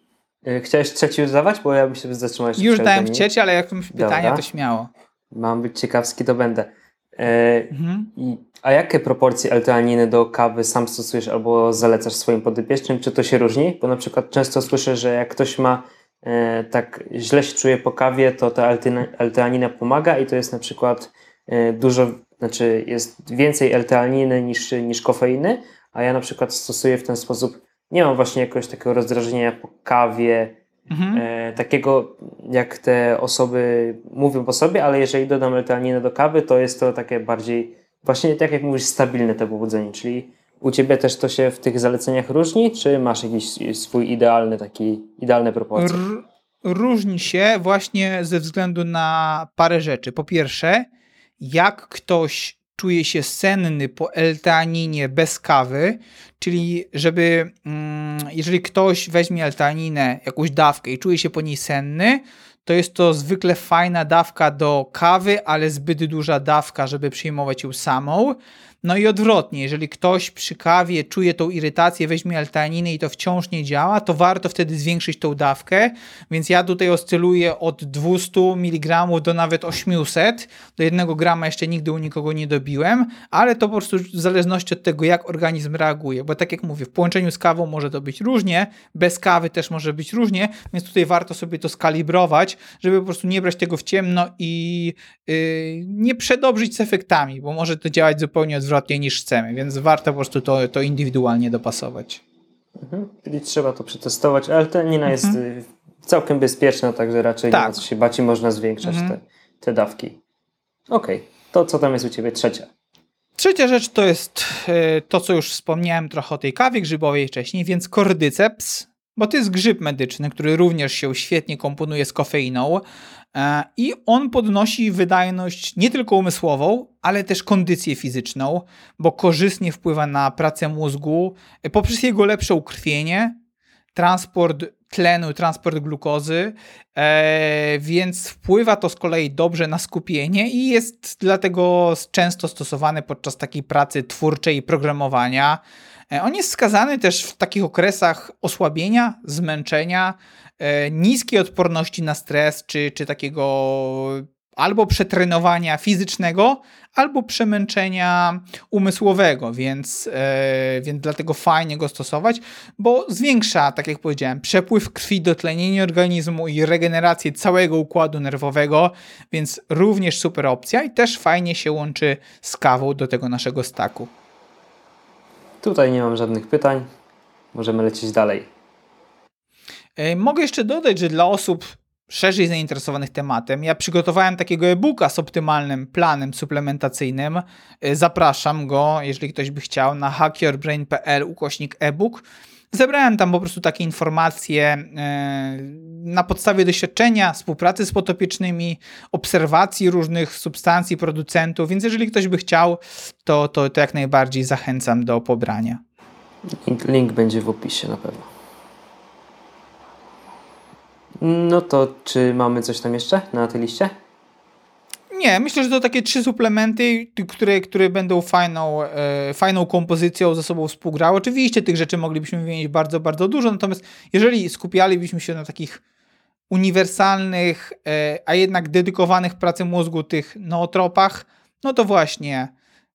E, chciałeś trzeci już zdawać? Bo ja bym się zatrzymał jeszcze Już dałem trzeci, ale jak masz pytania, Dobra. to śmiało. Mam być ciekawski, to będę. E, mhm. i, a jakie proporcje L-teaniny do kawy sam stosujesz albo zalecasz swoim podopiecznym? Czy to się różni? Bo na przykład często słyszę, że jak ktoś ma e, tak źle się czuje po kawie, to ta L-teanina pomaga i to jest na przykład e, dużo, znaczy jest więcej L-teaniny niż, niż kofeiny, a ja na przykład stosuję w ten sposób nie mam właśnie jakiegoś takiego rozdrażnienia po kawie, mhm. e, takiego jak te osoby mówią po sobie, ale jeżeli dodam letaninę do kawy, to jest to takie bardziej, właśnie tak jak mówisz, stabilne to pobudzenie, czyli u Ciebie też to się w tych zaleceniach różni, czy masz jakiś swój idealny taki, idealne proporcje? R różni się właśnie ze względu na parę rzeczy. Po pierwsze, jak ktoś czuje się senny po L-teaninie bez kawy, czyli żeby, mm, jeżeli ktoś weźmie L-teaninę, jakąś dawkę i czuje się po niej senny, to jest to zwykle fajna dawka do kawy, ale zbyt duża dawka, żeby przyjmować ją samą. No i odwrotnie, jeżeli ktoś przy kawie czuje tą irytację, weźmie altaniny i to wciąż nie działa, to warto wtedy zwiększyć tą dawkę, więc ja tutaj oscyluję od 200 mg do nawet 800, do 1 grama jeszcze nigdy u nikogo nie dobiłem, ale to po prostu w zależności od tego, jak organizm reaguje, bo tak jak mówię, w połączeniu z kawą może to być różnie, bez kawy też może być różnie, więc tutaj warto sobie to skalibrować, żeby po prostu nie brać tego w ciemno i yy, nie przedobrzyć z efektami, bo może to działać zupełnie odwrotnie odwrotnie niż chcemy, więc warto po prostu to, to indywidualnie dopasować. Mhm. Czyli trzeba to przetestować, ale ta nina jest mhm. Y, całkiem bezpieczna, także raczej tak. nie ma co się bać i można zwiększać mhm. te, te dawki. Okej, okay. to co tam jest u Ciebie trzecia? Trzecia rzecz to jest y, to, co już wspomniałem trochę o tej kawie grzybowej wcześniej, więc kordyceps, bo to jest grzyb medyczny, który również się świetnie komponuje z kofeiną. E, I on podnosi wydajność nie tylko umysłową, ale też kondycję fizyczną, bo korzystnie wpływa na pracę mózgu e, poprzez jego lepsze ukrwienie, transport tlenu, transport glukozy, e, więc wpływa to z kolei dobrze na skupienie i jest dlatego często stosowany podczas takiej pracy twórczej i programowania. On jest skazany też w takich okresach osłabienia, zmęczenia, E, niskiej odporności na stres, czy, czy takiego albo przetrenowania fizycznego, albo przemęczenia umysłowego, więc, e, więc dlatego fajnie go stosować, bo zwiększa, tak jak powiedziałem, przepływ krwi, dotlenienie organizmu i regenerację całego układu nerwowego, więc również super opcja i też fajnie się łączy z kawą do tego naszego staku. Tutaj nie mam żadnych pytań. Możemy lecieć dalej. E, mogę jeszcze dodać, że dla osób szerzej zainteresowanych tematem, ja przygotowałem takiego e-booka z optymalnym planem suplementacyjnym. E, zapraszam go, jeżeli ktoś by chciał, na hackyourbrain.pl ukośnik e-book. Zebrałem tam po prostu takie informacje e, na podstawie doświadczenia, współpracy z potopiecznymi, obserwacji różnych substancji, producentów, więc jeżeli ktoś by chciał, to, to, to jak najbardziej zachęcam do pobrania. Link, link będzie w opisie na pewno. No to czy mamy coś tam jeszcze na tej liście? Nie, myślę, że to takie trzy suplementy, które, które będą fajną, e, fajną kompozycją ze sobą współgrały. Oczywiście tych rzeczy moglibyśmy wymienić bardzo, bardzo dużo, natomiast jeżeli skupialibyśmy się na takich uniwersalnych, e, a jednak dedykowanych pracy mózgu tych nootropach, no to właśnie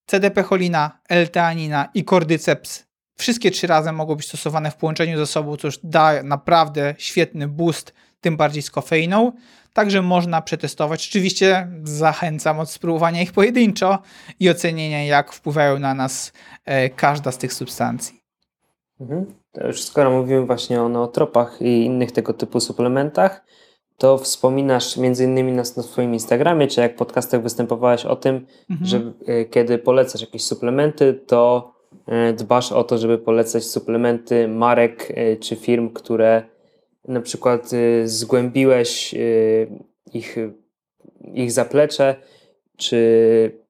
CDP-cholina, L-teanina i kordyceps wszystkie trzy razem mogą być stosowane w połączeniu ze sobą, co już da naprawdę świetny boost tym bardziej z kofeiną. Także można przetestować. Oczywiście zachęcam od spróbowania ich pojedynczo i ocenienia, jak wpływają na nas e, każda z tych substancji. Mhm. To już skoro mówimy właśnie o nootropach i innych tego typu suplementach, to wspominasz między innymi na, na swoim Instagramie, czy jak w podcastach występowałeś o tym, mhm. że e, kiedy polecasz jakieś suplementy, to e, dbasz o to, żeby polecać suplementy marek czy firm, które na przykład y, zgłębiłeś y, ich, ich zaplecze, czy.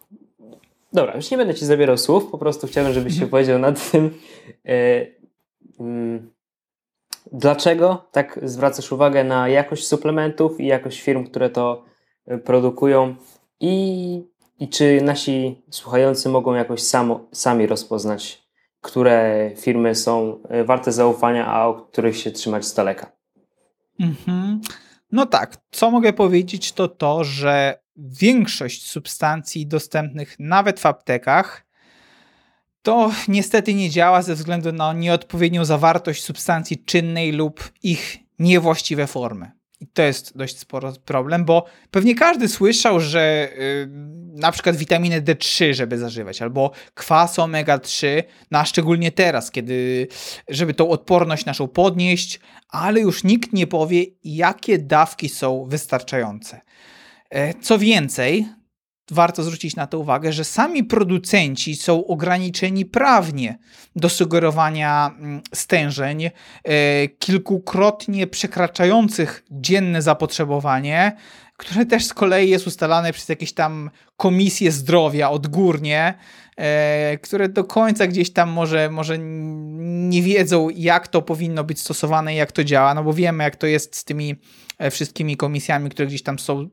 Dobra, już nie będę ci zabierał słów, po prostu chciałbym, żebyś się powiedział nad tym, y, mm, dlaczego tak zwracasz uwagę na jakość suplementów i jakość firm, które to produkują i, i czy nasi słuchający mogą jakoś samo, sami rozpoznać, które firmy są warte zaufania, a o których się trzymać z daleka. Mhm. No tak, co mogę powiedzieć, to to, że większość substancji dostępnych nawet w aptekach to niestety nie działa ze względu na nieodpowiednią zawartość substancji czynnej lub ich niewłaściwe formy. I to jest dość spory problem, bo pewnie każdy słyszał, że yy, na przykład witaminę D3, żeby zażywać, albo kwas omega-3, no szczególnie teraz, kiedy, żeby tą odporność naszą podnieść, ale już nikt nie powie, jakie dawki są wystarczające. E, co więcej, warto zwrócić na to uwagę, że sami producenci są ograniczeni prawnie do sugerowania mm, stężeń e, kilkukrotnie przekraczających dzienne zapotrzebowanie, które też z kolei jest ustalane przez jakieś tam komisje zdrowia odgórnie, e, które do końca gdzieś tam może, może nie wiedzą, jak to powinno być stosowane i jak to działa, no bo wiemy, jak to jest z tymi e, wszystkimi komisjami, które gdzieś tam są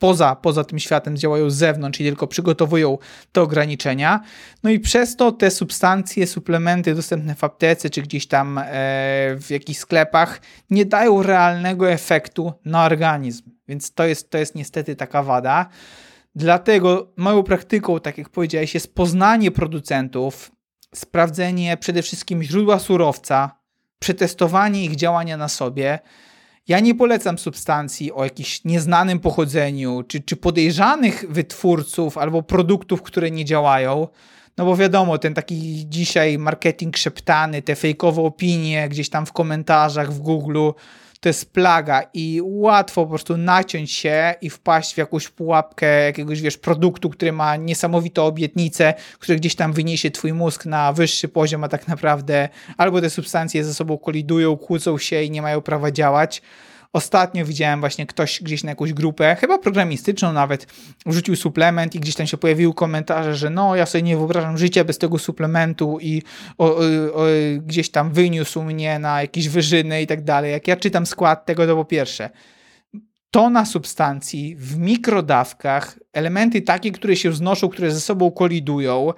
poza, poza tym światem, działają z zewnątrz i tylko przygotowują te ograniczenia. No i przez to te substancje, suplementy dostępne w aptece czy gdzieś tam e, w jakichś sklepach nie dają realnego efektu na organizm. Więc to jest, to jest niestety taka wada. Dlatego moją praktyką, tak jak powiedziałeś, jest poznanie producentów, sprawdzenie przede wszystkim źródła surowca, przetestowanie ich działania na sobie. Ja nie polecam substancji o jakimś nieznanym pochodzeniu, czy, czy podejrzanych wytwórców albo produktów, które nie działają. No bo wiadomo, ten taki dzisiaj marketing szeptany, te fejkowe opinie gdzieś tam w komentarzach w Google, to jest plaga i łatwo po prostu naciąć się i wpaść w jakąś pułapkę jakiegoś, wiesz, produktu, który ma niesamowite obietnice, który gdzieś tam wyniesie twój mózg na wyższy poziom, a tak naprawdę albo te substancje ze sobą kolidują, kłócą się i nie mają prawa działać, Ostatnio widziałem właśnie ktoś gdzieś na jakąś grupę, chyba programistyczną nawet, wrzucił suplement i gdzieś tam się pojawiły komentarze, że no ja sobie nie wyobrażam życia bez tego suplementu i o, o, o, gdzieś tam wyniósł mnie na jakieś wyżyny i tak dalej. Jak ja czytam skład tego, to po pierwsze tona substancji w mikrodawkach, elementy takie, które się znoszą, które ze sobą kolidują,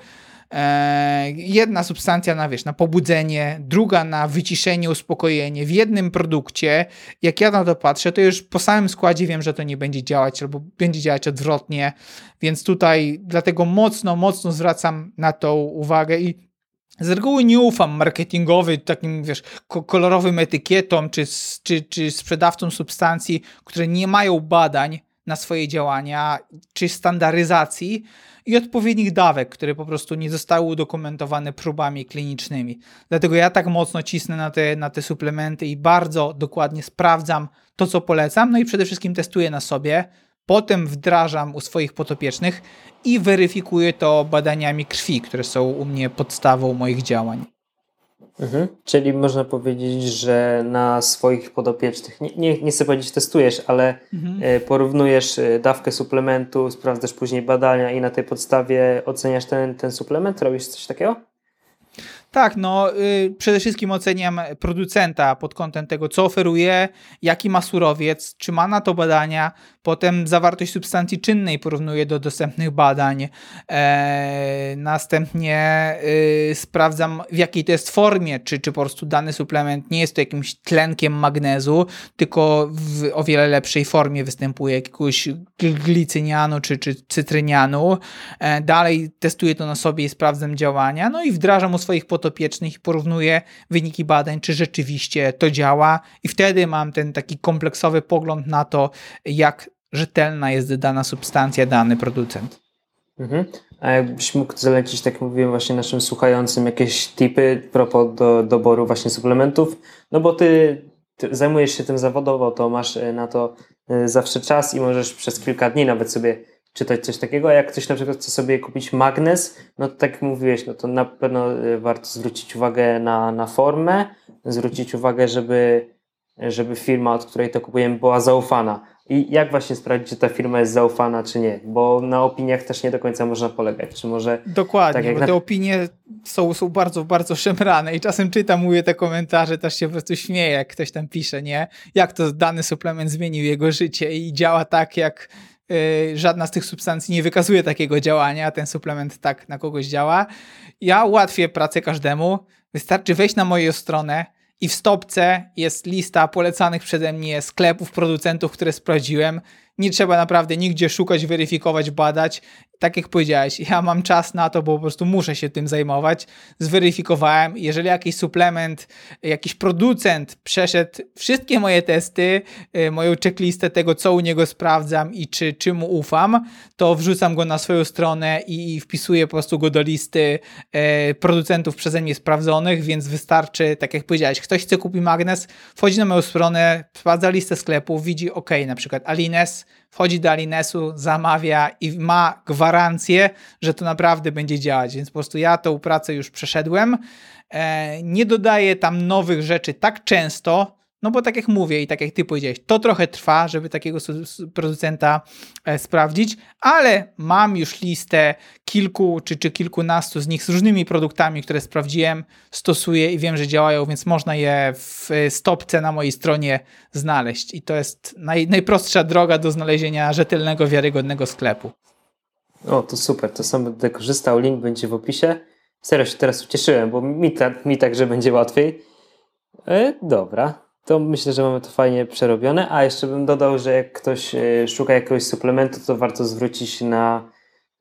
jedna substancja na, wiesz, na pobudzenie, druga na wyciszenie, uspokojenie w jednym produkcie. Jak ja na to patrzę, to już po samym składzie wiem, że to nie będzie działać albo będzie działać odwrotnie, więc tutaj dlatego mocno, mocno zwracam na to uwagę i z reguły nie ufam marketingowy, takim wiesz, kolorowym etykietom czy, czy, czy sprzedawcom substancji, które nie mają badań na swoje działania czy standaryzacji, i odpowiednich dawek, które po prostu nie zostały udokumentowane próbami klinicznymi. Dlatego ja tak mocno cisnę na te, na te suplementy i bardzo dokładnie sprawdzam to, co polecam, no i przede wszystkim testuję na sobie, potem wdrażam u swoich potopiecznych i weryfikuję to badaniami krwi, które są u mnie podstawą moich działań. Mhm. Czyli można powiedzieć, że na swoich podopiecznych, nie, nie, nie chcę powiedzieć testujesz, ale mhm. E, porównujesz e, dawkę suplementu, sprawdzasz później badania i na tej podstawie oceniasz ten, ten suplement? Robisz coś takiego? Tak, no y, przede wszystkim oceniam producenta pod kątem tego, co oferuje, jaki ma surowiec, czy ma na to badania, potem zawartość substancji czynnej porównuję do dostępnych badań, e, następnie y, sprawdzam w jakiej to jest formie, czy, czy po prostu dany suplement nie jest to jakimś tlenkiem magnezu, tylko w o wiele lepszej formie występuje jakiegoś glicynianu czy, czy cytrynianu. E, dalej testuję to na sobie i sprawdzam działania, no i wdrażam u swoich potopiecznych i porównuję wyniki badań, czy rzeczywiście to działa, i wtedy mam ten taki kompleksowy pogląd na to, jak rzetelna jest dana substancja, dany producent. Mhm. A jakbyś mógł zalecić, tak mówiłem właśnie naszym słuchającym, jakieś tipy propos do doboru właśnie suplementów, no bo ty, ty zajmujesz się tym zawodowo, to masz e, na to e, zawsze czas i możesz przez kilka dni nawet sobie czytać coś takiego, a jak ktoś na przykład chce sobie kupić magnes, no to tak jak mówiłeś, no to na pewno y, warto zwrócić uwagę na, na formę, zwrócić uwagę, żeby, żeby firma, od której to kupujemy, była zaufana. I jak właśnie sprawdzić, czy ta firma jest zaufana, czy nie? Bo na opiniach też nie do końca można polegać. Czy może. Dokładnie, tak bo na... te opinie są, są bardzo, bardzo szemrane i czasem czytam, mówię te komentarze, też się po prostu śmieję, jak ktoś tam pisze, nie? Jak to dany suplement zmienił jego życie i działa tak, jak Y, żadna z tych substancji nie wykazuje takiego działania, a ten suplement tak na kogoś działa. Ja ułatwię pracę każdemu. Wystarczy wejść na moją stronę i w stopce jest lista polecanych przeze mnie sklepów, producentów, które sprawdziłem. Nie trzeba naprawdę nigdzie szukać, weryfikować, badać tak jak powiedziałeś, ja mam czas na to, bo po prostu muszę się tym zajmować. Zweryfikowałem, jeżeli jakiś suplement, jakiś producent przeszedł wszystkie moje testy, y, moją checklistę tego, co u niego sprawdzam i czy, czy mu ufam, to wrzucam go na swoją stronę i wpisuję po prostu go do listy y, producentów przeze mnie sprawdzonych, więc wystarczy, tak jak powiedziałeś, ktoś chce kupić magnes, wchodzi na moją stronę, sprawdza listę sklepów, widzi, ok, na przykład Alines, wchodzi do Alinesu, zamawia i ma gwarancję, że to naprawdę będzie działać. Więc po prostu ja tą pracę już przeszedłem. E, nie dodaję tam nowych rzeczy tak często, no bo tak jak mówię i tak jak ty powiedziałeś, to trochę trwa, żeby takiego producenta e, sprawdzić, ale mam już listę kilku czy, czy kilkunastu z nich z różnymi produktami, które sprawdziłem, stosuję i wiem, że działają, więc można je w stopce na mojej stronie znaleźć. I to jest naj, najprostsza droga do znalezienia rzetelnego, wiarygodnego sklepu. O, to super, to sam będę korzystał, link będzie w opisie. Serio się teraz ucieszyłem, bo mi, ta, mi także będzie łatwiej. E, dobra, to myślę, że mamy to fajnie przerobione. A jeszcze bym dodał, że jak ktoś e, szuka jakiegoś suplementu, to warto zwrócić na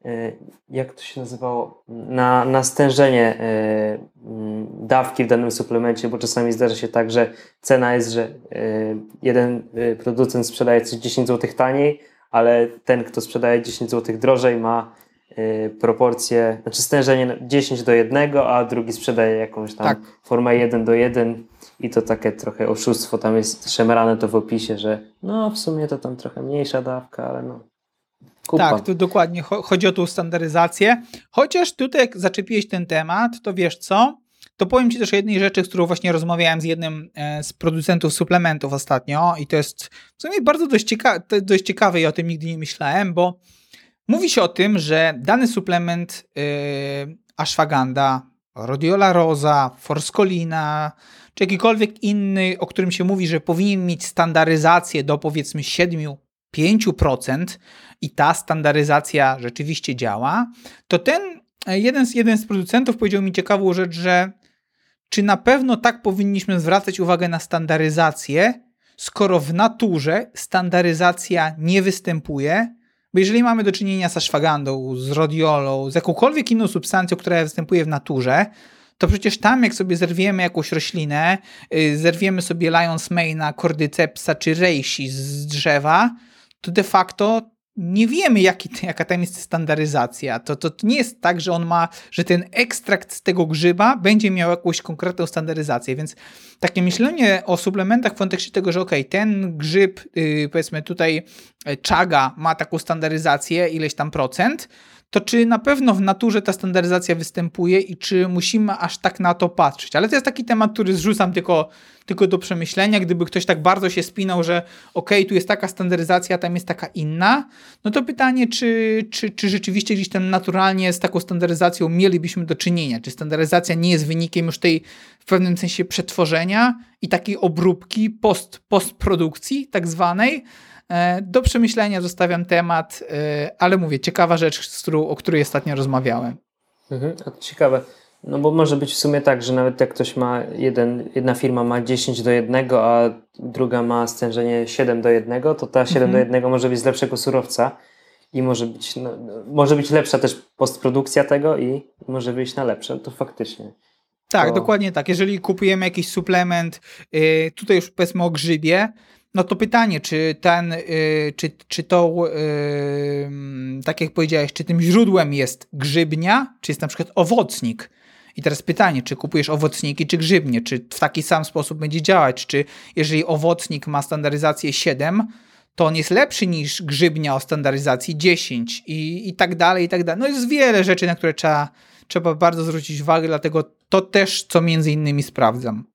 e, jak to się nazywało? Na, na stężenie e, mm, dawki w danym suplemencie, bo czasami zdarza się tak, że cena jest, że jeden producent sprzedaje coś 10 zł taniej, ale ten, kto sprzedaje 10 zł drożej, ma proporcje, znaczy stężenie 10 do 1, a drugi sprzedaje jakąś tam tak. formę 1 do 1 i to takie trochę oszustwo, tam jest szemrane to w opisie, że no w sumie to tam trochę mniejsza dawka, ale no Kupa. Tak, tu dokładnie chodzi o tą standaryzację. Chociaż tutaj jak zaczepiłeś ten temat, to wiesz co? To powiem Ci też o jednej rzeczy, z którą właśnie rozmawiałem z jednym e, z producentów suplementów ostatnio i to jest w sumie bardzo dość, cieka dość ciekawe i o tym nigdy nie myślałem, bo mówi się o tym, że dany suplement yy, ashwagandha, rhodiola rosa, forskolina, czy jakikolwiek inny, o którym się mówi, że powinien mieć standaryzację do powiedzmy 7-5% i ta standaryzacja rzeczywiście działa, to ten e, jeden z, jeden z producentów powiedział mi ciekawą rzecz, że czy na pewno tak powinniśmy zwracać uwagę na standaryzację, skoro w naturze standaryzacja nie występuje, bo jeżeli mamy do czynienia z ashwagandą, z rodiolą, z jakąkolwiek inną substancją, która występuje w naturze, to przecież tam jak sobie zerwiemy jakąś roślinę, yy, zerwiemy sobie Lions Mane'a, Cordycepsa czy Reishi z drzewa, to de facto nie wiemy, jaki, jaka tam jest standaryzacja. To, to, to, nie jest tak, że on ma, że ten ekstrakt z tego grzyba będzie miał jakąś konkretną standaryzację, więc takie myślenie o suplementach w kontekście tego, że ok, ten grzyb, yy, powiedzmy tutaj yy, czaga ma taką standaryzację, ileś tam procent, to czy na pewno w naturze ta standaryzacja występuje i czy musimy aż tak na to patrzeć. Ale to jest taki temat, który zrzucam tylko, tylko do przemyślenia. Gdyby ktoś tak bardzo się spinał, że ok, tu jest taka standaryzacja, tam jest taka inna, no to pytanie, czy, czy, czy rzeczywiście gdzieś tam naturalnie z taką standaryzacją mielibyśmy do czynienia? Czy standaryzacja nie jest wynikiem już tej w pewnym sensie przetworzenia i takiej obróbki post, postprodukcji tak zwanej? E, do przemyślenia zostawiam temat, e, ale mówię, ciekawa rzecz, o której ostatnio rozmawiałem. Mhm, ciekawe. No bo może być w sumie tak, że nawet jak ktoś ma jeden, jedna firma ma 10 do 1, a druga ma stężenie 7 do 1, to ta 7 mhm. do 1 może być z lepszego surowca i może być, no, może być lepsza też postprodukcja tego i może wyjść na lepsze. To faktycznie. Tak, to... dokładnie tak. Jeżeli kupujemy jakiś suplement, yy, tutaj już powiedzmy o grzybie, no to pytanie, czy ten, yy, czy, czy to, yy, tak jak powiedziałeś, czy tym źródłem jest grzybnia, czy jest na przykład owocnik? I teraz pytanie, czy kupujesz owocniki, czy grzybnie? Czy w taki sam sposób będzie działać? Czy jeżeli owocnik ma standaryzację 7, to on jest lepszy niż grzybnia o standaryzacji 10 i, i tak dalej, i tak dalej. No jest wiele rzeczy, na które trzeba, trzeba bardzo zwrócić uwagę, dlatego to też, co między innymi sprawdzam.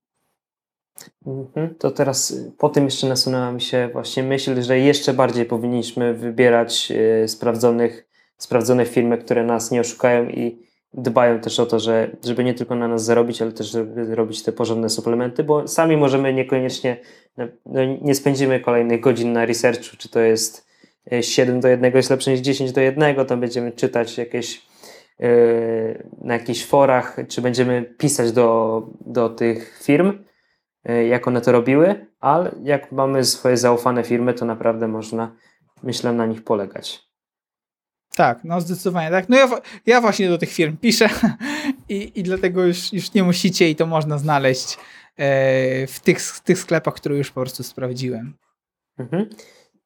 Mhm. To teraz y, po tym jeszcze nasunęła mi się właśnie myśl, że jeszcze bardziej powinniśmy wybierać y, sprawdzonych, sprawdzone firmy, które nas nie oszukają i dbają też o to, że, żeby nie tylko na nas zarobić, ale też żeby robić te porządne suplementy, bo sami możemy niekoniecznie, no, no nie spędzimy kolejnych godzin na researchu, czy to jest 7 y, do 1 jest lepsze niż 10 do 1, to będziemy czytać jakieś na jakichś forach, czy będziemy pisać do, do tych firm, jak one to robiły, ale jak mamy swoje zaufane firmy, to naprawdę można, myślę, na nich polegać. Tak, no zdecydowanie tak. No ja, ja właśnie do tych firm piszę i, i dlatego już, już nie musicie i to można znaleźć e, w tych, tych sklepach, które już po prostu sprawdziłem. Mhm.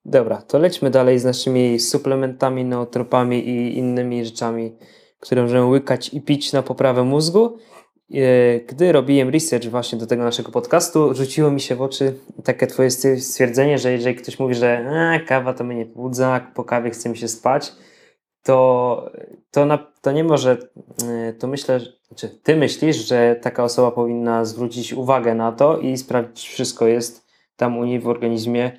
Dobra, to lećmy dalej z naszymi suplementami, nootropami i innymi rzeczami, które możemy łykać i pić na poprawę mózgu. E, gdy robiłem research właśnie do tego naszego podcastu, rzuciło mi się w oczy takie twoje stwierdzenie, że jeżeli ktoś mówi, że e, kawa to mnie nie pobudza, po kawie chce mi się spać, to, to, na, to nie może, e, to myślę, czy ty myślisz, że taka osoba powinna zwrócić uwagę na to i sprawdzić, czy wszystko jest tam u niej w organizmie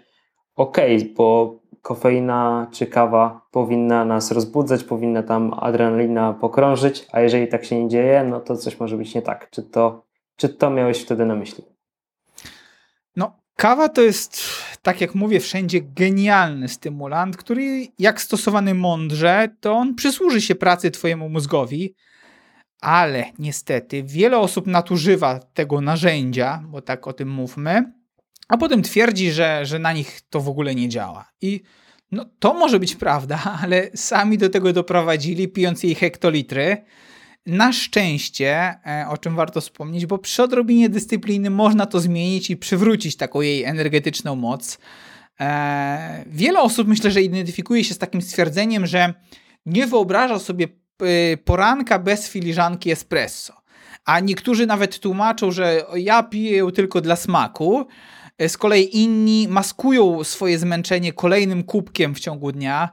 ok, bo kofeina czy kawa powinna nas rozbudzać, powinna tam adrenalina pokrążyć, a jeżeli tak się nie dzieje, no to coś może być nie tak. Czy to, czy to miałeś wtedy na myśli? No, kawa to jest, tak jak mówię, wszędzie genialny stymulant, który jak stosowany mądrze, to on przysłuży się pracy twojemu mózgowi, ale niestety wiele osób nadużywa tego narzędzia, bo tak o tym mówmy, a potem twierdzi, że, że na nich to w ogóle nie działa. I no, to może być prawda, ale sami do tego doprowadzili, pijąc jej hektolitry. Na szczęście, e, o czym warto wspomnieć, bo przy odrobinie dyscypliny można to zmienić i przywrócić taką jej energetyczną moc. E, wiele osób myślę, że identyfikuje się z takim stwierdzeniem, że nie wyobraża sobie e, poranka bez filiżanki espresso. A niektórzy nawet tłumaczą, że ja piję ją tylko dla smaku. E, z kolei inni maskują swoje zmęczenie kolejnym kubkiem w ciągu dnia,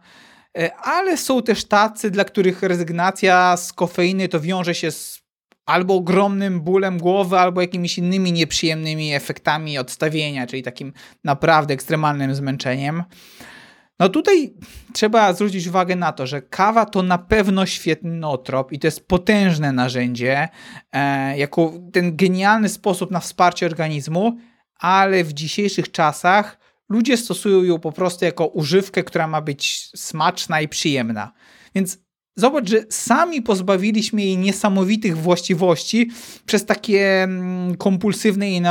e, ale są też tacy, dla których rezygnacja z kofeiny to wiąże się z albo ogromnym bólem głowy, albo jakimiś innymi nieprzyjemnymi efektami odstawienia, czyli takim naprawdę ekstremalnym zmęczeniem. No tutaj trzeba zwrócić uwagę na to, że kawa to na pewno świetny notrop i to jest potężne narzędzie, e, jako ten genialny sposób na wsparcie organizmu, ale w dzisiejszych czasach ludzie stosują ją po prostu jako używkę, która ma być smaczna i przyjemna. Więc zobacz, że sami pozbawiliśmy jej niesamowitych właściwości przez takie mm, kompulsywne jej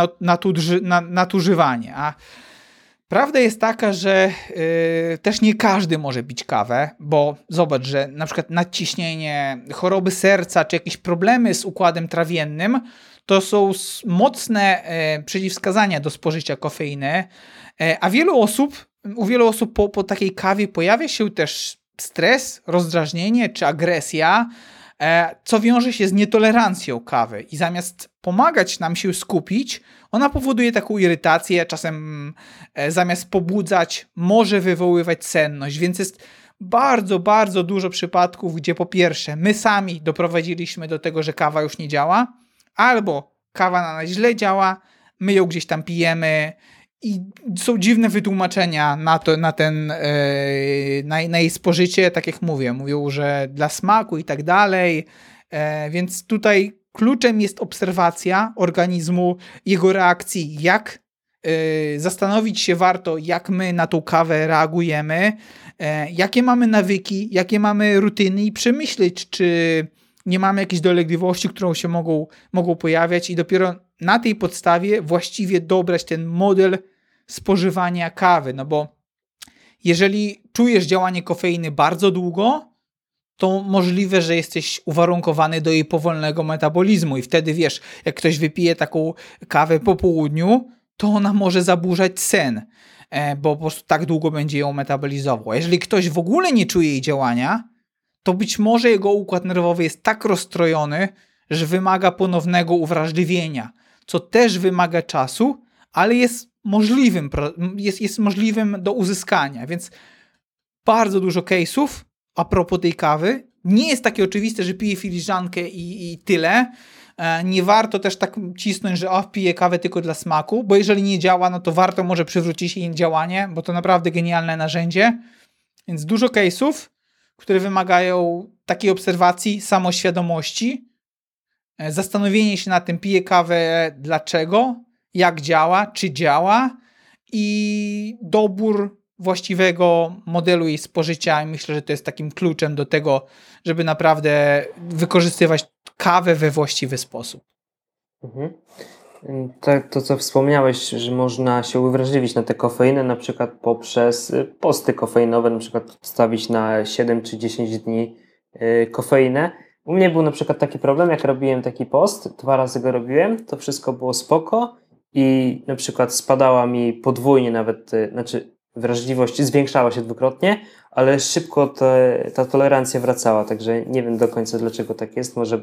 nadużywanie. A Prawda jest taka, że yy, też nie każdy może pić kawę, bo zobacz, że na przykład nadciśnienie, choroby serca czy jakieś problemy z układem trawiennym to są mocne e, przeciwwskazania do spożycia kofeiny, e, a wielu osób, u wielu osób po, po takiej kawie pojawia się też stres, rozdrażnienie czy agresja, e, co wiąże się z nietolerancją kawy. I zamiast pomagać nam się skupić, ona powoduje taką irytację, czasem zamiast pobudzać, może wywoływać senność, więc jest bardzo, bardzo dużo przypadków, gdzie po pierwsze my sami doprowadziliśmy do tego, że kawa już nie działa, albo kawa na nas źle działa, my ją gdzieś tam pijemy i są dziwne wytłumaczenia na, to, na, ten, yy, na, na jej spożycie, tak jak mówię, mówią, że dla smaku i tak dalej, yy, więc tutaj kluczem jest obserwacja organizmu, jego reakcji, jak yy, zastanowić się warto, jak my na tą kawę reagujemy, jakie mamy nawyki, jakie mamy rutyny i przemyśleć, czy nie mamy jakiejś dolegliwości, którą się mogą, mogą pojawiać i dopiero na tej podstawie właściwie dobrać ten model spożywania kawy, no bo jeżeli czujesz działanie kofeiny bardzo długo, to możliwe, że jesteś uwarunkowany do jej powolnego metabolizmu i wtedy wiesz, jak ktoś wypije taką kawę po południu, to ona może zaburzać sen, e, bo po prostu tak długo będzie ją metabolizował. Jeżeli ktoś w ogóle nie czuje jej działania, to być może jego układ nerwowy jest tak rozstrojony, że wymaga ponownego uwrażliwienia, co też wymaga czasu, ale jest możliwym, jest, jest możliwym do uzyskania. Więc bardzo dużo case'ów a propos tej kawy. Nie jest takie oczywiste, że piję filiżankę i, i tyle. E, nie warto też tak cisnąć, że o, piję kawę tylko dla smaku, bo jeżeli nie działa, no to warto może przywrócić jej działanie, bo to naprawdę genialne narzędzie. Więc dużo case'ów które wymagają takiej obserwacji, samoświadomości, e, zastanowienie się na tym, pije kawę dlaczego, jak działa, czy działa i dobór właściwego modelu jej spożycia i myślę, że to jest takim kluczem do tego, żeby naprawdę wykorzystywać kawę we właściwy sposób. Mhm. Tak, to co wspomniałeś, że można się uwrażliwić na tę kofeinę, na przykład poprzez y, posty kofeinowe, na przykład stawić na 7 czy 10 dni y, kofeinę. U mnie był na przykład taki problem, jak robiłem taki post, dwa razy go robiłem, to wszystko było spoko i na przykład spadała mi podwójnie nawet, y, znaczy wrażliwość zwiększała się dwukrotnie, ale szybko te, ta tolerancja wracała, także nie wiem do końca dlaczego tak jest, może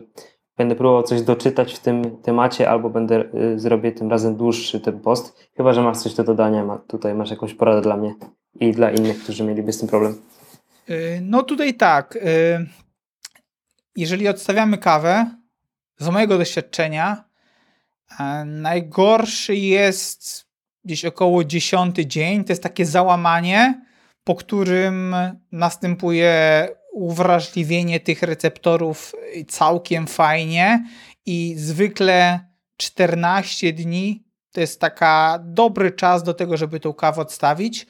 będę próbował coś doczytać w tym temacie, albo będę y, zrobię tym razem dłuższy ten post. Chyba, że masz coś do dodania, ma, tutaj masz jakąś poradę dla mnie i dla innych, którzy mieliby z tym problem. Y, no tutaj tak. Y, jeżeli odstawiamy kawę, z mojego doświadczenia, najgorszy jest gdzieś około 10 dzień. To jest takie załamanie, po którym następuje uwrażliwienie tych receptorów całkiem fajnie i zwykle 14 dni to jest taka dobry czas do tego, żeby tą kawę odstawić.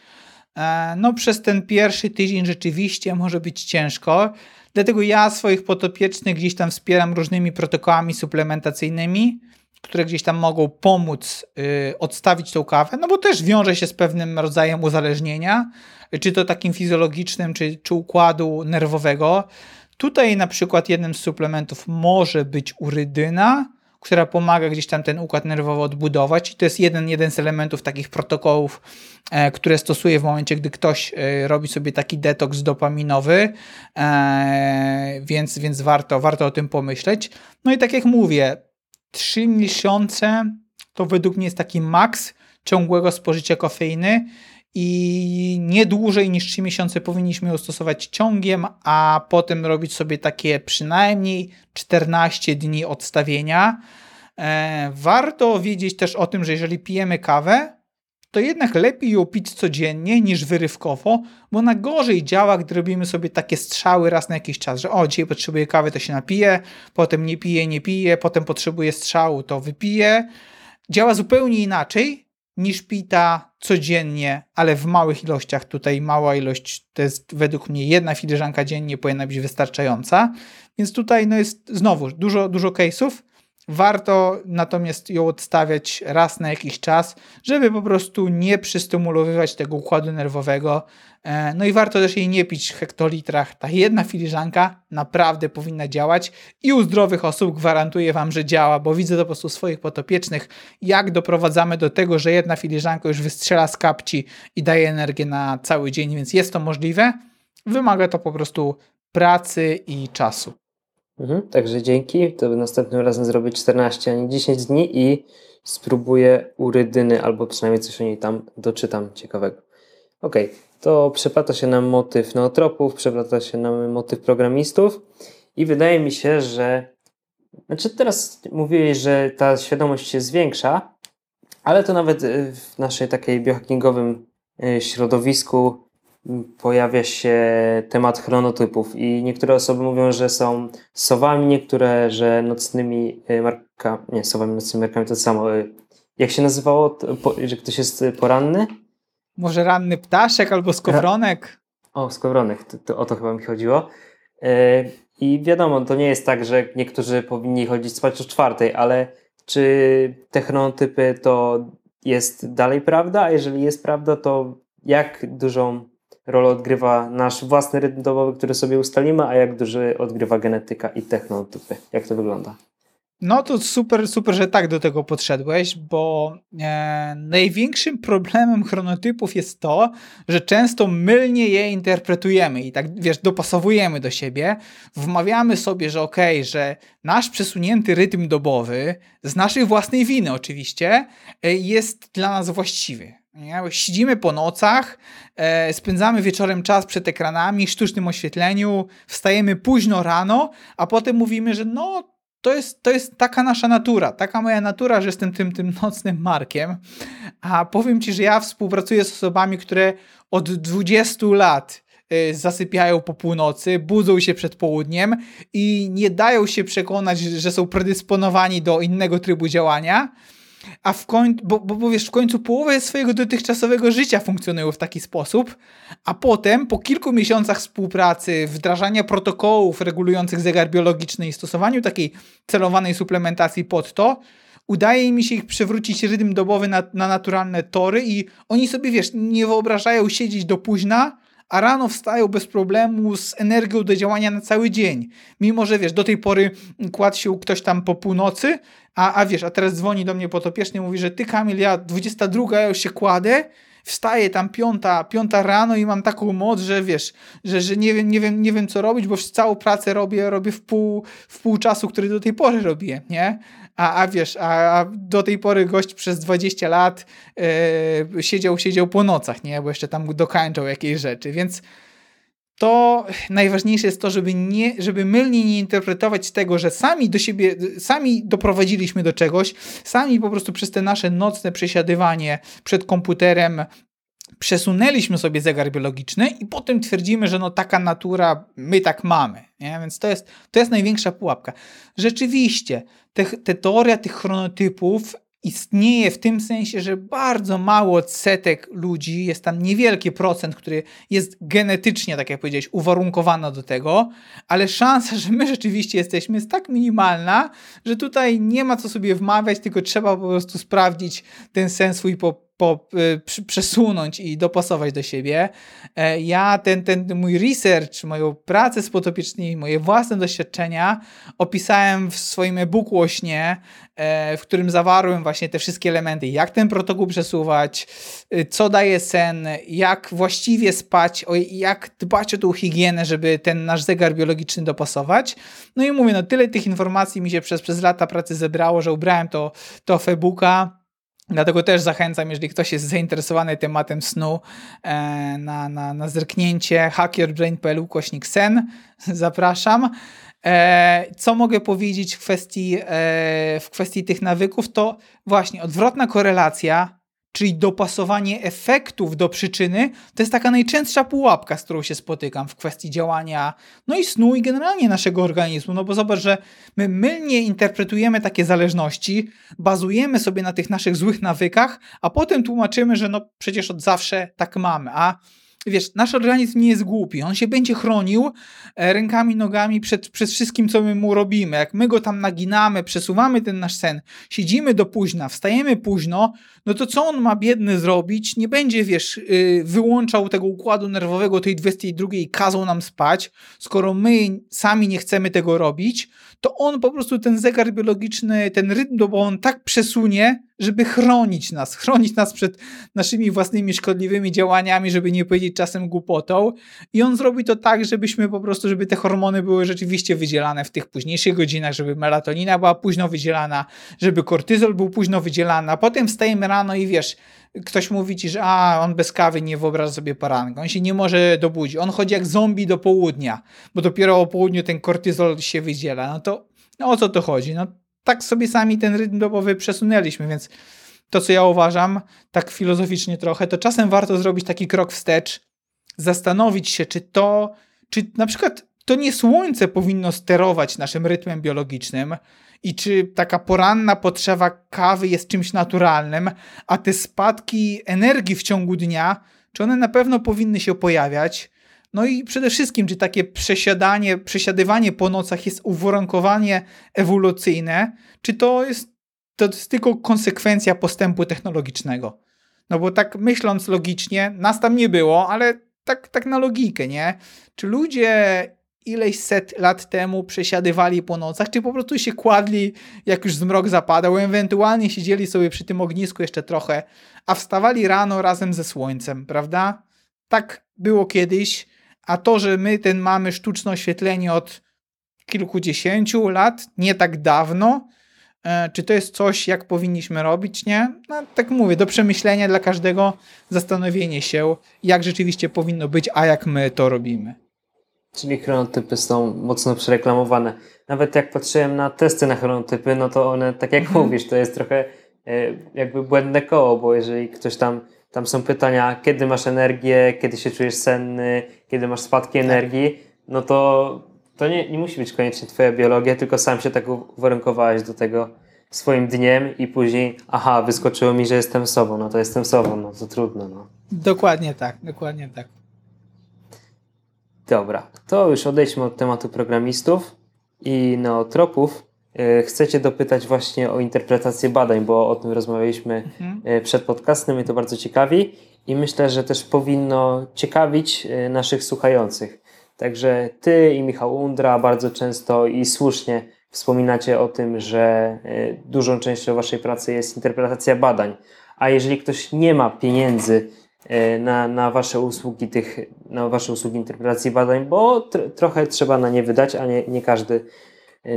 E, no, przez ten pierwszy tydzień rzeczywiście może być ciężko. Dlatego ja swoich potopiecznych gdzieś tam wspieram różnymi protokołami suplementacyjnymi, które gdzieś tam mogą pomóc y, odstawić tą kawę, no bo też wiąże się z pewnym rodzajem uzależnienia, czy to takim fizjologicznym, czy, czy układu nerwowego. Tutaj na przykład jednym z suplementów może być urydyna, która pomaga gdzieś tam ten układ nerwowy odbudować. I to jest jeden, jeden z elementów takich protokołów, e, które stosuję w momencie, gdy ktoś e, robi sobie taki detoks dopaminowy, e, więc, więc warto, warto o tym pomyśleć. No i tak jak mówię, trzy miesiące to według mnie jest taki maks ciągłego spożycia kofeiny i nie dłużej niż 3 miesiące powinniśmy ją stosować ciągiem, a potem robić sobie takie przynajmniej 14 dni odstawienia. E, warto wiedzieć też o tym, że jeżeli pijemy kawę, to jednak lepiej ją pić codziennie niż wyrywkowo, bo na gorzej działa, gdy robimy sobie takie strzały raz na jakiś czas, że o, dzisiaj potrzebuję kawy, to się napije, potem nie piję, nie piję, potem potrzebuję strzału, to wypiję. Działa zupełnie inaczej niż pita codziennie, ale w małych ilościach. Tutaj mała ilość to jest według mnie jedna filiżanka dziennie powinna być wystarczająca. Więc tutaj no jest znowu dużo, dużo case'ów. Warto natomiast ją odstawiać raz na jakiś czas, żeby po prostu nie przystymulowywać tego układu nerwowego. E, no i warto też jej nie pić w hektolitrach. Ta jedna filiżanka naprawdę powinna działać i u zdrowych osób gwarantuję Wam, że działa, bo widzę to po prostu swoich potopiecznych, jak doprowadzamy do tego, że jedna filiżanka już wystrzela z kapci i daje energię na cały dzień, więc jest to możliwe. Wymaga to po prostu pracy i czasu. Mhm, także dzięki. To następnym razem zrobię 14, a nie 10 dni i spróbuję urydyny, albo przynajmniej coś o niej tam doczytam ciekawego. Ok, to przeplata się nam motyw neotropów, przeplata się nam motyw programistów i wydaje mi się, że znaczy teraz mówiłeś, że ta świadomość się zwiększa, ale to nawet w naszej takiej biohackingowym e, środowisku pojawia się temat chronotypów i niektóre osoby mówią, że są sowami, niektóre, że nocnymi e, markami, nie, sowami, nocnymi markami to samo. E, jak się nazywało, że ktoś jest poranny? Może ranny ptaszek albo skowronek? O, skowronek, to, to, o to chyba mi chodziło. E, I wiadomo, to nie jest tak, że niektórzy powinni chodzić spać o czwartej, ale czy te chronotypy to jest dalej prawda? A jeżeli jest prawda, to jak dużą rolę odgrywa nasz własny rytm dobowy, który sobie ustalimy, a jak duży odgrywa genetyka i technotypy. Jak to wygląda? No to super, super, że tak do tego podszedłeś, bo e, największym problemem chronotypów jest to, że często mylnie je interpretujemy i tak, wiesz, dopasowujemy do siebie, wmawiamy sobie, że okej, okay, że nasz przesunięty rytm dobowy, z naszej własnej winy oczywiście, e, jest dla nas właściwy. Nie? Siedzimy po nocach, e, spędzamy wieczorem czas przed ekranami, sztucznym oświetleniu, wstajemy późno rano, a potem mówimy, że no to jest, to jest taka nasza natura, taka moja natura, że jestem tym, tym nocnym Markiem. A powiem Ci, że ja współpracuję z osobami, które od 20 lat y, zasypiają po północy, budzą się przed południem i nie dają się przekonać, że są predysponowani do innego trybu działania a w końcu, bo, bo, bo wiesz, w końcu połowę swojego dotychczasowego życia funkcjonują w taki sposób, a potem po kilku miesiącach współpracy, wdrażania protokołów regulujących zegar biologiczny i stosowaniu takiej celowanej suplementacji pod to, udaje mi się ich przywrócić rytm dobowy na, na naturalne tory i oni sobie, wiesz, nie wyobrażają siedzieć do późna, a rano wstają bez problemu z energią do działania na cały dzień. Mimo, że wiesz, do tej pory kładł się ktoś tam po północy, a, a wiesz, a teraz dzwoni do mnie potopieszny i mówi, że ty Kamil, ja 22 ja już się kładę, wstaję tam piąta, piąta rano i mam taką moc, że wiesz, że, że nie, wiem, nie, wiem, nie wiem co robić, bo całą pracę robię, robię w pół, w pół czasu, który do tej pory robiłem, nie? A, a wiesz, a, a do tej pory gość przez 20 lat yy, siedział, siedział po nocach, nie? Bo jeszcze tam dokańczał jakieś rzeczy, więc to najważniejsze jest to, żeby, nie, żeby mylnie nie interpretować tego, że sami do siebie, sami doprowadziliśmy do czegoś, sami po prostu przez te nasze nocne przesiadywanie przed komputerem przesunęliśmy sobie zegar biologiczny i potem twierdzimy, że no taka natura, my tak mamy. Nie? Więc to jest, to jest największa pułapka. Rzeczywiście, te, te teoria tych chronotypów istnieje w tym sensie, że bardzo mało odsetek ludzi, jest tam niewielki procent, który jest genetycznie, tak jak powiedziałeś, uwarunkowany do tego, ale szansa, że my rzeczywiście jesteśmy, jest tak minimalna, że tutaj nie ma co sobie wmawiać, tylko trzeba po prostu sprawdzić ten sens swój po, po, y, przesunąć i dopasować do siebie. E, ja ten, ten mój research, moją pracę z potopiecznymi, moje własne doświadczenia opisałem w swoim e-booku o śnie, e, w którym zawarłem właśnie te wszystkie elementy, jak ten protokół przesuwać, y, co daje sen, jak właściwie spać, jak dbać o tą higienę, żeby ten nasz zegar biologiczny dopasować. No i mówię, no tyle tych informacji mi się przez, przez lata pracy zebrało, że ubrałem to, to w e-booka Dlatego też zachęcam, jeżeli ktoś jest zainteresowany tematem snu, e, na, na, na zerknięcie hackyourbrain.pl kośnik sen. Zapraszam. E, co mogę powiedzieć w kwestii, e, w kwestii tych nawyków? To właśnie odwrotna korelacja czyli dopasowanie efektów do przyczyny, to jest taka najczęstsza pułapka, z którą się spotykam w kwestii działania, no i snu i generalnie naszego organizmu. No bo zobacz, że my mylnie interpretujemy takie zależności, bazujemy sobie na tych naszych złych nawykach, a potem tłumaczymy, że no przecież od zawsze tak mamy, a wiesz, nasz organizm nie jest głupi, on się będzie chronił e, rękami, nogami przed, przed wszystkim, co my mu robimy. Jak my go tam naginamy, przesuwamy ten nasz sen, siedzimy do późna, wstajemy późno, no to co on ma biedny zrobić? Nie będzie, wiesz, y, wyłączał tego układu nerwowego tej 22 i kazał nam spać, skoro my sami nie chcemy tego robić, to on po prostu ten zegar biologiczny, ten rytm, bo on tak przesunie, żeby chronić nas, chronić nas przed naszymi własnymi szkodliwymi działaniami, żeby nie powiedzieć czasem głupotą. I on zrobi to tak, żebyśmy po prostu, żeby te hormony były rzeczywiście wydzielane w tych późniejszych godzinach, żeby melatonina była późno wydzielana, żeby kortyzol był późno wydzielany, a potem wstajemy rano i wiesz, ktoś mówi ci, że a, on bez kawy nie wyobraża sobie poranka, on się nie może dobudzić, on chodzi jak zombie do południa, bo dopiero o południu ten kortyzol się wydziela. No to no, o co to chodzi? No tak sobie sami ten rytm dobowy przesunęliśmy, więc to, co ja uważam, tak filozoficznie trochę, to czasem warto zrobić taki krok wstecz, zastanowić się, czy to, czy na przykład to nie słońce powinno sterować naszym rytmem biologicznym i czy taka poranna potrzeba kawy jest czymś naturalnym, a te spadki energii w ciągu dnia, czy one na pewno powinny się pojawiać, no i przede wszystkim, czy takie przesiadanie, przesiadywanie po nocach jest uwarunkowanie ewolucyjne, czy to jest, to jest tylko konsekwencja postępu technologicznego. No bo tak myśląc logicznie, nas tam nie było, ale tak, tak na logikę, nie? Czy ludzie ileś set lat temu przesiadywali po nocach, czy po prostu się kładli, jak już zmrok zapadał, ewentualnie siedzieli sobie przy tym ognisku jeszcze trochę, a wstawali rano razem ze słońcem, prawda? Tak było kiedyś a to, że my ten mamy sztuczne oświetlenie od kilkudziesięciu lat, nie tak dawno, e, czy to jest coś, jak powinniśmy robić, nie? No, tak mówię, do przemyślenia dla każdego, zastanowienie się, jak rzeczywiście powinno być, a jak my to robimy. Czyli chronotypy są mocno przereklamowane. Nawet jak patrzyłem na testy na chronotypy, no to one, tak jak mhm. mówisz, to jest trochę e, jakby błędne koło, bo jeżeli ktoś tam tam są pytania, kiedy masz energię, kiedy się czujesz senny, kiedy masz spadki tak. energii, no to to nie, nie musi być koniecznie twoja biologia, tylko sam się tak uwarunkowałeś do tego swoim dniem i później, aha, wyskoczyło mi, że jestem sobą, no to jestem sobą, no to trudno. No. Dokładnie tak, dokładnie tak. Dobra, to już odejdźmy od tematu programistów i neotropów. E, chcecie dopytać właśnie o interpretację badań, bo o tym rozmawialiśmy mhm. E, przed podcastem i to bardzo ciekawi i myślę, że też powinno ciekawić e, naszych słuchających. Także ty i Michał Undra bardzo często i słusznie wspominacie o tym, że dużą częścią waszej pracy jest interpretacja badań. A jeżeli ktoś nie ma pieniędzy na, na wasze usługi tych, na wasze usługi interpretacji badań, bo tr trochę trzeba na nie wydać, a nie, nie każdy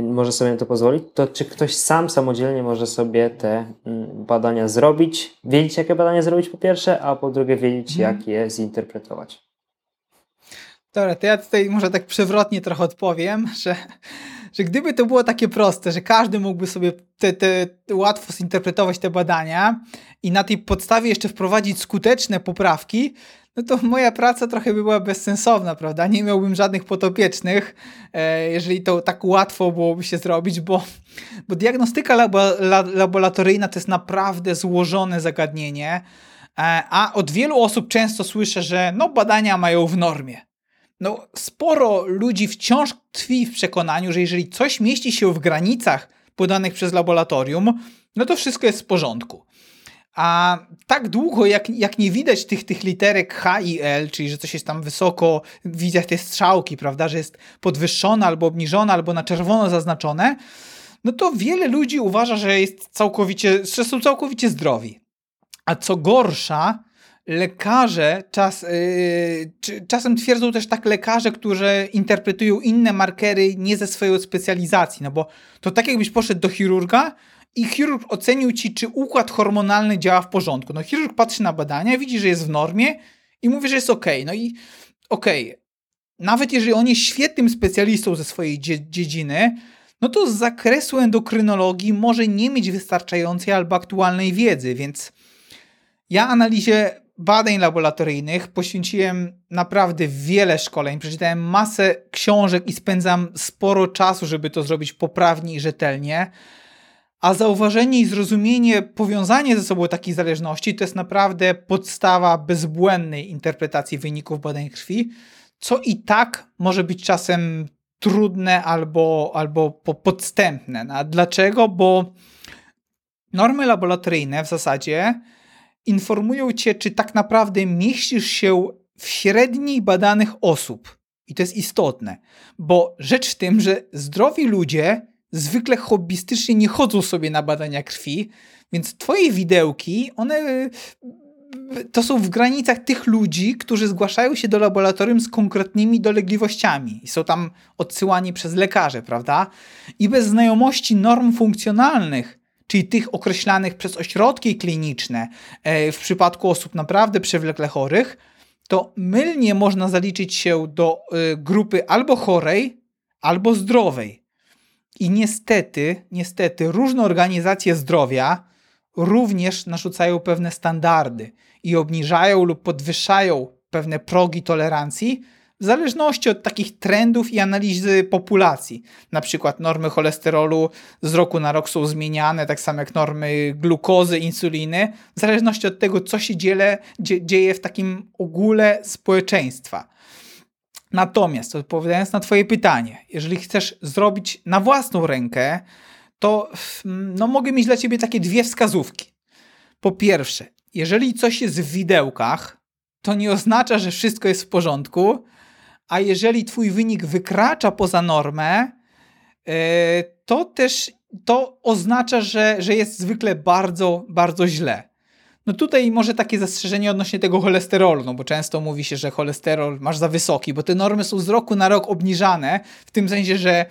może sobie na to pozwolić, to czy ktoś sam samodzielnie może sobie te mm, badania zrobić, wiedzieć jakie badania zrobić po pierwsze, a po drugie wiedzieć hmm. jak je zinterpretować. Dobra, to ja tutaj może tak przewrotnie trochę odpowiem, że, że gdyby to było takie proste, że każdy mógłby sobie te, te, łatwo zinterpretować te badania i na tej podstawie jeszcze wprowadzić skuteczne poprawki, no to moja praca trochę by była bezsensowna, prawda? Nie miałbym żadnych potopiecznych, e, jeżeli to tak łatwo byłoby się zrobić, bo, bo diagnostyka labo, laboratoryjna to jest naprawdę złożone zagadnienie, e, a od wielu osób często słyszę, że no badania mają w normie. No, sporo ludzi wciąż tkwi w przekonaniu, że jeżeli coś mieści się w granicach podanych przez laboratorium, no to wszystko jest w porządku. A tak długo, jak, jak nie widać tych, tych literek H i L, czyli że coś jest tam wysoko, widać te strzałki, prawda, że jest podwyższone albo obniżone, albo na czerwono zaznaczone, no to wiele ludzi uważa, że jest całkowicie, że są całkowicie zdrowi. A co gorsza, lekarze czas, yy, czasem twierdzą też tak lekarze, którzy interpretują inne markery nie ze swojej specjalizacji, no bo to tak jakbyś poszedł do chirurga i chirurg ocenił ci, czy układ hormonalny działa w porządku. No chirurg patrzy na badania, widzi, że jest w normie i mówi, że jest ok. No i okay. nawet jeżeli on jest świetnym specjalistą ze swojej dziedziny, no to z zakresu endokrynologii może nie mieć wystarczającej albo aktualnej wiedzy, więc ja analizie badań laboratoryjnych poświęciłem naprawdę wiele szkoleń, przeczytałem masę książek i spędzam sporo czasu, żeby to zrobić poprawnie i rzetelnie. A zauważenie i zrozumienie, powiązanie ze sobą takiej zależności to jest naprawdę podstawa bezbłędnej interpretacji wyników badań krwi, co i tak może być czasem trudne albo, albo podstępne. No a dlaczego? Bo normy laboratoryjne w zasadzie informują cię, czy tak naprawdę mieścisz się w średniej badanych osób. I to jest istotne, bo rzecz w tym, że zdrowi ludzie zwykle hobbystycznie nie chodzą sobie na badania krwi, więc twoje widełki, one to są w granicach tych ludzi, którzy zgłaszają się do laboratorium z konkretnymi dolegliwościami i są tam odsyłani przez lekarzy, prawda? I bez znajomości norm funkcjonalnych, czyli tych określanych przez ośrodki kliniczne e, w przypadku osób naprawdę przewlekle chorych, to mylnie można zaliczyć się do e, grupy albo chorej, albo zdrowej. I niestety, niestety, różne organizacje zdrowia również narzucają pewne standardy i obniżają lub podwyższają pewne progi tolerancji w zależności od takich trendów i analizy populacji. Na przykład normy cholesterolu z roku na rok są zmieniane, tak samo jak normy glukozy, insuliny, w zależności od tego, co się dziele, dzieje w takim ogóle społeczeństwa. Natomiast odpowiadając na Twoje pytanie, jeżeli chcesz zrobić na własną rękę, to no, mogę mieć dla Ciebie takie dwie wskazówki. Po pierwsze, jeżeli coś jest w widełkach, to nie oznacza, że wszystko jest w porządku, a jeżeli Twój wynik wykracza poza normę, e, to też to oznacza, że, że jest zwykle bardzo, bardzo źle. No tutaj może takie zastrzeżenie odnośnie tego cholesterolu, no bo często mówi się, że cholesterol masz za wysoki, bo te normy są z roku na rok obniżane, w tym sensie, że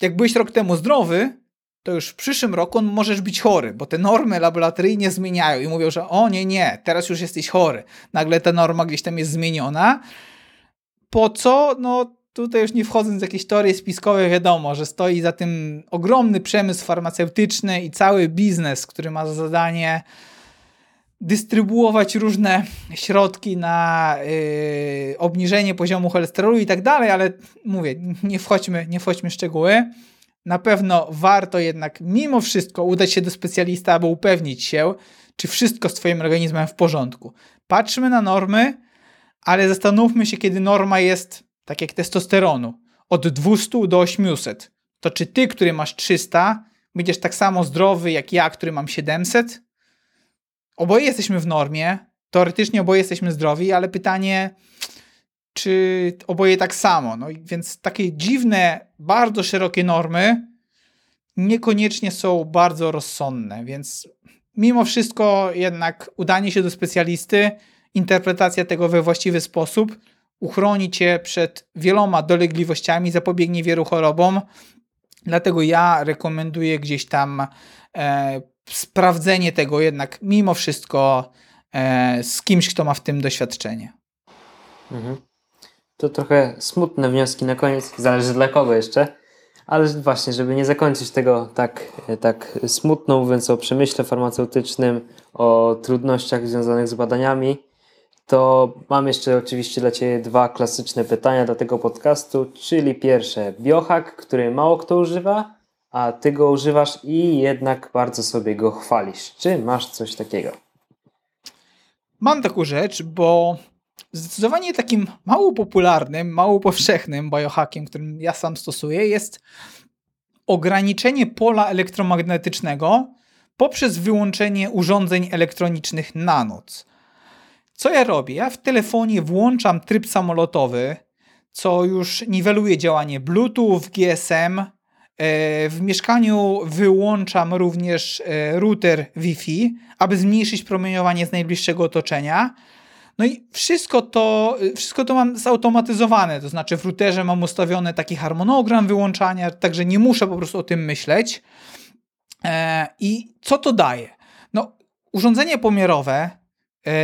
jak byłeś rok temu zdrowy, to już w przyszłym roku możesz być chory, bo te normy laboratoryjnie zmieniają i mówią, że o nie, nie, teraz już jesteś chory. Nagle ta norma gdzieś tam jest zmieniona. Po co? No tutaj już nie wchodząc w jakieś teorie spiskowe, wiadomo, że stoi za tym ogromny przemysł farmaceutyczny i cały biznes, który ma za zadanie dystrybuować różne środki na yy, obniżenie poziomu cholesterolu i tak dalej, ale mówię, nie wchodźmy, nie wchodźmy w szczegóły. Na pewno warto jednak mimo wszystko udać się do specjalista, aby upewnić się, czy wszystko z Twoim organizmem w porządku. Patrzmy na normy, ale zastanówmy się, kiedy norma jest, tak jak testosteronu, od 200 do 800. To czy Ty, który masz 300, będziesz tak samo zdrowy jak ja, który mam 700? oboje jesteśmy w normie, teoretycznie oboje jesteśmy zdrowi, ale pytanie, czy oboje tak samo. No więc takie dziwne, bardzo szerokie normy niekoniecznie są bardzo rozsądne, więc mimo wszystko jednak udanie się do specjalisty, interpretacja tego we właściwy sposób uchroni cię przed wieloma dolegliwościami, zapobiegnie wielu chorobom. Dlatego ja rekomenduję gdzieś tam e, sprawdzenie tego jednak mimo wszystko e, z kimś, kto ma w tym doświadczenie. Mhm. to trochę smutne wnioski na koniec, zależy dla kogo jeszcze, ale właśnie, żeby nie zakończyć tego tak, tak smutno, mówiąc o przemyśle farmaceutycznym, o trudnościach związanych z badaniami, to mam jeszcze oczywiście dla Ciebie dwa klasyczne pytania do tego podcastu, czyli pierwsze, biohack, który mało kto używa, a Ty go używasz i jednak bardzo sobie go chwalisz. Czy masz coś takiego? Mam taką rzecz, bo zdecydowanie takim mało popularnym, mało powszechnym biohackiem, którym ja sam stosuję, jest ograniczenie pola elektromagnetycznego poprzez wyłączenie urządzeń elektronicznych na noc. Co ja robię? Ja w telefonie włączam tryb samolotowy, co już niweluje działanie Bluetooth, GSM. E, w mieszkaniu wyłączam również e, router Wi-Fi, aby zmniejszyć promieniowanie z najbliższego otoczenia. No i wszystko to, wszystko to mam zautomatyzowane, to znaczy w routerze mam ustawiony taki harmonogram wyłączania, także nie muszę po prostu o tym myśleć. E, I co to daje? No, urządzenie pomiarowe e,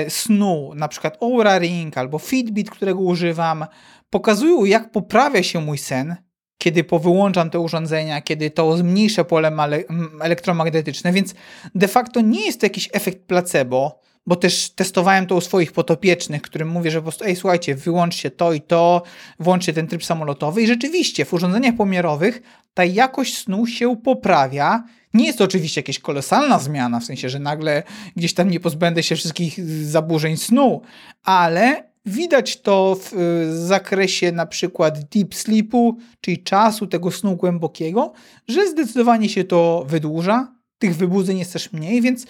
snu, na przykład Oura Ring albo Fitbit, którego używam, pokazują jak poprawia się mój sen, kiedy powyłączam te urządzenia, kiedy to zmniejszę pole elektromagnetyczne, więc de facto nie jest to jakiś efekt placebo, bo też testowałem to u swoich potopiecznych, którym mówię, że po prostu, ej, słuchajcie, wyłączcie to i to, włączcie ten tryb samolotowy i rzeczywiście w urządzeniach pomiarowych ta jakość snu się poprawia. Nie jest to oczywiście jakaś kolosalna zmiana, w sensie, że nagle gdzieś tam nie pozbędę się wszystkich zaburzeń snu, ale widać to w zakresie na przykład deep sleepu, czyli czasu tego snu głębokiego, że zdecydowanie się to wydłuża, tych wybudzeń jest też mniej, więc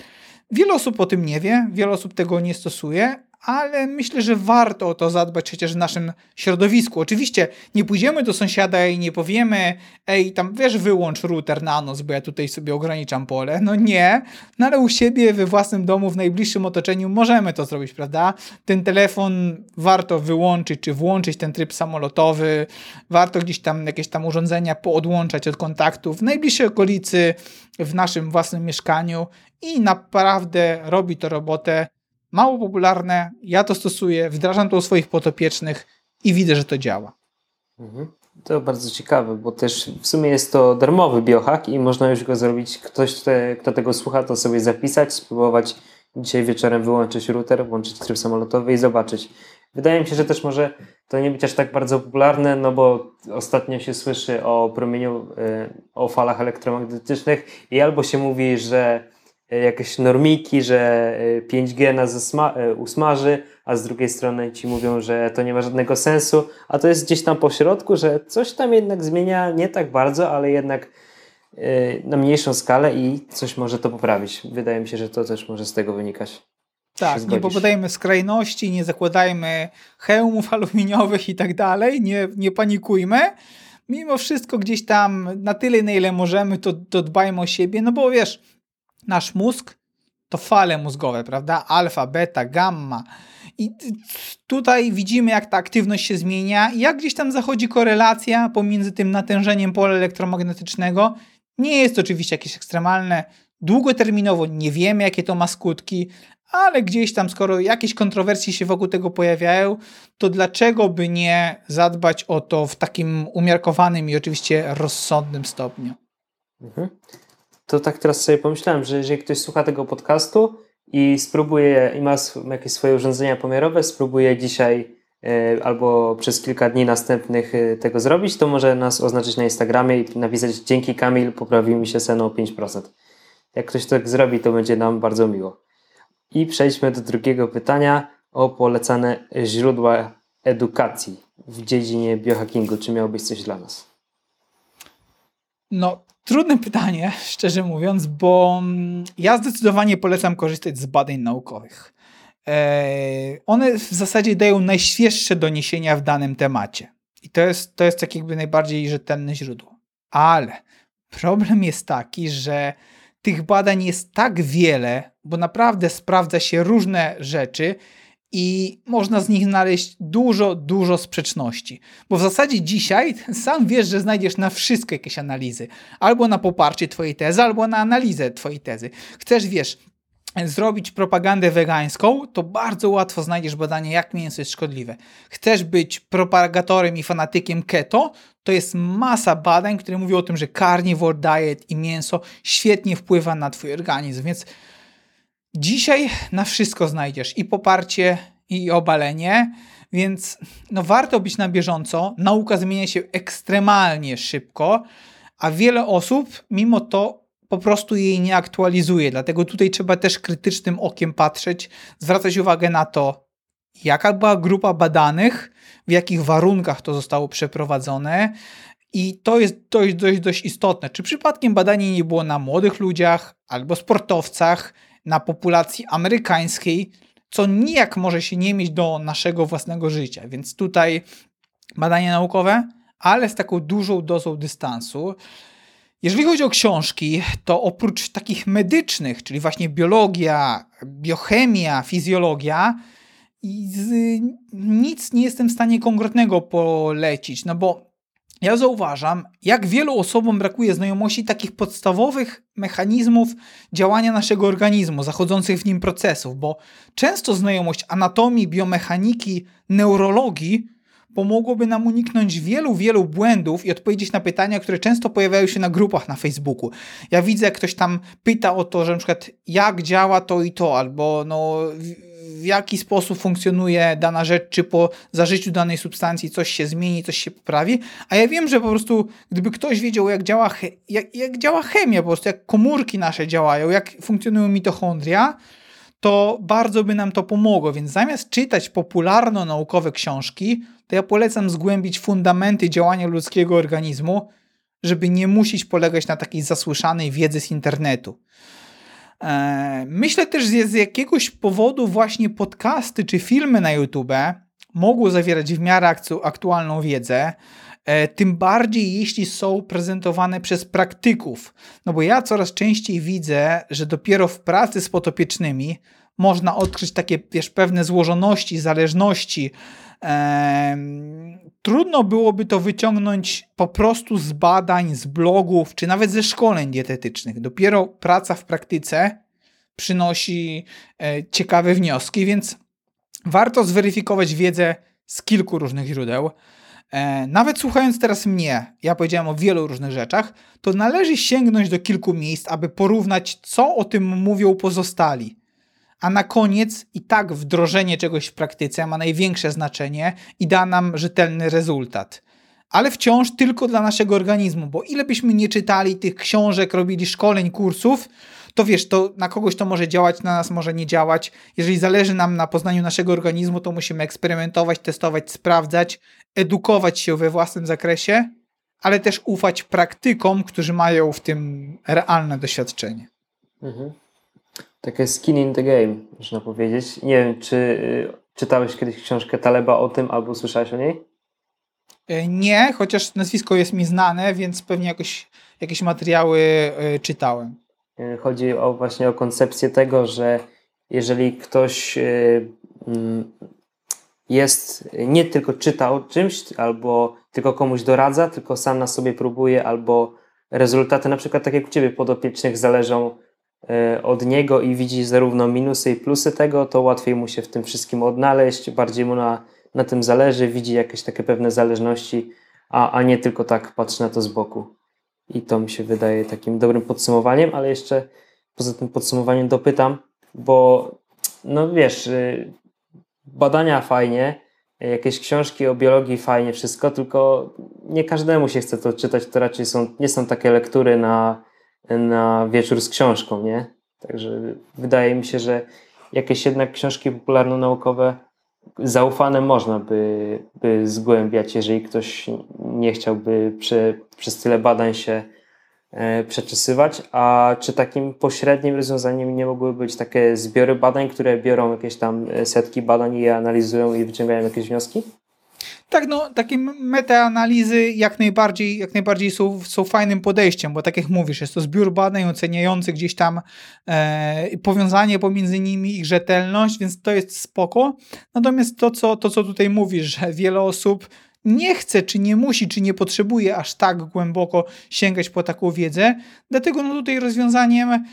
Wiele osób o tym nie wie, wiele osób tego nie stosuje, ale myślę, że warto o to zadbać chociaż w naszym środowisku. Oczywiście nie pójdziemy do sąsiada i nie powiemy, ej, tam wiesz, wyłącz router na noc, bo ja tutaj sobie ograniczam pole. No nie, no ale u siebie, we własnym domu, w najbliższym otoczeniu możemy to zrobić, prawda? Ten telefon warto wyłączyć, czy włączyć ten tryb samolotowy, warto gdzieś tam jakieś tam urządzenia poodłączać od kontaktów w najbliższej okolicy, w naszym własnym mieszkaniu i naprawdę robi to robotę mało popularne, ja to stosuję, wdrażam to u swoich potopiecznych i widzę, że to działa. Mhm. To bardzo ciekawe, bo też w sumie jest to darmowy biohack i można już go zrobić. Ktoś, kto tego słucha, to sobie zapisać, spróbować dzisiaj wieczorem wyłączyć router, włączyć tryb samolotowy i zobaczyć. Wydaje mi się, że też może to nie być aż tak bardzo popularne, no bo ostatnio się słyszy o promieniu, e, o falach elektromagnetycznych i albo się mówi, że jakieś normiki, że 5G e, nas e, usmaży, a z drugiej strony ci mówią, że to nie ma żadnego sensu, a to jest gdzieś tam po środku, że coś tam jednak zmienia nie tak bardzo, ale jednak na mniejszą skalę i coś może to poprawić. Wydaje mi się, że to też może z tego wynikać. Tak, nie popadajmy skrajności, nie zakładajmy hełmów aluminiowych i tak dalej, nie, nie panikujmy. Mimo wszystko gdzieś tam na tyle, na ile możemy, to, to dbajmy o siebie, no bo wiesz, nasz mózg to fale mózgowe, prawda? Alfa, beta, gamma. I tutaj widzimy, jak ta aktywność się zmienia, jak gdzieś tam zachodzi korelacja pomiędzy tym natężeniem pola elektromagnetycznego. Nie jest to oczywiście jakieś ekstremalne, długoterminowo nie wiemy, jakie to ma skutki, ale gdzieś tam, skoro jakieś kontrowersje się wokół tego pojawiają, to dlaczego by nie zadbać o to w takim umiarkowanym i oczywiście rozsądnym stopniu? Mhm to tak teraz sobie pomyślałem, że jeżeli ktoś słucha tego podcastu i spróbuje, i ma jakieś swoje urządzenia pomiarowe, spróbuje dzisiaj e, albo przez kilka dni następnych e, tego zrobić, to może nas oznaczyć na Instagramie i napisać dzięki Kamil, poprawił mi się sen o 5%. Jak ktoś tak zrobi, to będzie nam bardzo miło. I przejdźmy do drugiego pytania o polecane źródła edukacji w dziedzinie biohackingu. Czy miałbyś coś dla nas? No, Trudne pytanie, szczerze mówiąc, bo mm, ja zdecydowanie polecam korzystać z badań naukowych. E, one w zasadzie dają najświeższe doniesienia w danym temacie. I to jest, to jest tak jakby najbardziej rzetelne źródło. Ale problem jest taki, że tych badań jest tak wiele, bo naprawdę sprawdza się różne rzeczy i można z nich znaleźć dużo, dużo sprzeczności. Bo w zasadzie dzisiaj sam wiesz, że znajdziesz na wszystko jakieś analizy. Albo na poparcie twojej tezy, albo na analizę twojej tezy. Chcesz, wiesz, zrobić propagandę wegańską, to bardzo łatwo znajdziesz badanie, jak mięso jest szkodliwe. Chcesz być propagatorem i fanatykiem keto, to jest masa badań, które mówią o tym, że carnivore diet i mięso świetnie wpływa na twój organizm, więc dzisiaj na wszystko znajdziesz i poparcie, i obalenie, więc no warto być na bieżąco. Nauka zmienia się ekstremalnie szybko, a wiele osób mimo to po prostu jej nie aktualizuje. Dlatego tutaj trzeba też krytycznym okiem patrzeć, zwracać uwagę na to, jaka była grupa badanych, w jakich warunkach to zostało przeprowadzone. I to jest dość, dość, dość istotne. Czy przypadkiem badanie nie było na młodych ludziach albo sportowcach, na populacji amerykańskiej, co nijak może się nie mieć do naszego własnego życia. Więc tutaj badanie naukowe, ale z taką dużą dozą dystansu. Jeżeli chodzi o książki, to oprócz takich medycznych, czyli właśnie biologia, biochemia, fizjologia, nic nie jestem w stanie konkretnego polecić, no bo ja zauważam, jak wielu osobom brakuje znajomości takich podstawowych mechanizmów działania naszego organizmu, zachodzących w nim procesów, bo często znajomość anatomii, biomechaniki, neurologii pomogłoby nam uniknąć wielu, wielu błędów i odpowiedzieć na pytania, które często pojawiają się na grupach na Facebooku. Ja widzę, jak ktoś tam pyta o to, że na przykład jak działa to i to, albo no w jaki sposób funkcjonuje dana rzecz, czy po zażyciu danej substancji coś się zmieni, coś się poprawi, a ja wiem, że po prostu gdyby ktoś wiedział, jak działa, jak, jak działa chemia, po prostu jak komórki nasze działają, jak funkcjonują mitochondria, to bardzo by nam to pomogło, więc zamiast czytać popularno-naukowe książki, to ja polecam zgłębić fundamenty działania ludzkiego organizmu, żeby nie musieć polegać na takiej zasłyszanej wiedzy z internetu. E, myślę też, że z jakiegoś powodu właśnie podcasty czy filmy na YouTube mogą zawierać w miarę aktualną wiedzę, e, tym bardziej jeśli są prezentowane przez praktyków. No bo ja coraz częściej widzę, że dopiero w pracy z potopiecznymi można odkryć takie wiesz, pewne złożoności, zależności. Trudno byłoby to wyciągnąć po prostu z badań, z blogów, czy nawet ze szkoleń dietetycznych. Dopiero praca w praktyce przynosi e, ciekawe wnioski, więc warto zweryfikować wiedzę z kilku różnych źródeł. E, nawet słuchając teraz mnie, ja powiedziałem o wielu różnych rzeczach, to należy sięgnąć do kilku miejsc, aby porównać, co o tym mówią pozostali a na koniec i tak wdrożenie czegoś w praktyce ma największe znaczenie i da nam rzetelny rezultat. Ale wciąż tylko dla naszego organizmu, bo ile byśmy nie czytali tych książek, robili szkoleń, kursów, to wiesz, to na kogoś to może działać, na nas może nie działać. Jeżeli zależy nam na poznaniu naszego organizmu, to musimy eksperymentować, testować, sprawdzać, edukować się we własnym zakresie, ale też ufać praktykom, którzy mają w tym realne doświadczenie. Mhm takie skin in the game, można powiedzieć. Nie wiem, czy y, czytałeś kiedyś książkę Taleba o tym, albo słyszałeś o niej? E, nie, chociaż nazwisko jest mi znane, więc pewnie jakoś, jakieś materiały y, czytałem. E, chodzi o właśnie o koncepcję tego, że jeżeli ktoś mm, jest, nie tylko czytał czymś, albo tylko komuś doradza, tylko sam na sobie próbuje, albo rezultaty, na przykład tak jak u Ciebie podopiecznych zależą E, od niego i widzi zarówno minusy i plusy tego, to łatwiej mu się w tym wszystkim odnaleźć, bardziej mu na, na tym zależy, widzi jakieś takie pewne zależności, a, a nie tylko tak patrzy na to z boku. I to mi się wydaje takim dobrym podsumowaniem, ale jeszcze poza tym podsumowaniem dopytam, bo no wiesz, y, badania fajnie, jakieś książki o biologii fajnie, wszystko, tylko nie każdemu się chce to czytać, to raczej są, nie są takie lektury na na wieczór z książką, nie? Także wydaje mi się, że jakieś jednak książki popularno-naukowe zaufane można by, by zgłębiać, jeżeli ktoś nie chciałby prze, przez tyle badań się e, przeczesywać. A czy takim pośrednim rozwiązaniem nie mogły być takie zbiory badań, które biorą jakieś tam setki badań i je analizują i wyciągają jakieś wnioski? Tak, no takie metaanalizy jak najbardziej, jak najbardziej są, są fajnym podejściem, bo tak jak mówisz, jest to zbiór badań oceniający gdzieś tam e, powiązanie pomiędzy nimi, ich rzetelność, więc to jest spoko. Natomiast to co, to, co tutaj mówisz, że wiele osób nie chce, czy nie musi, czy nie potrzebuje aż tak głęboko sięgać po taką wiedzę, dlatego no tutaj rozwiązaniem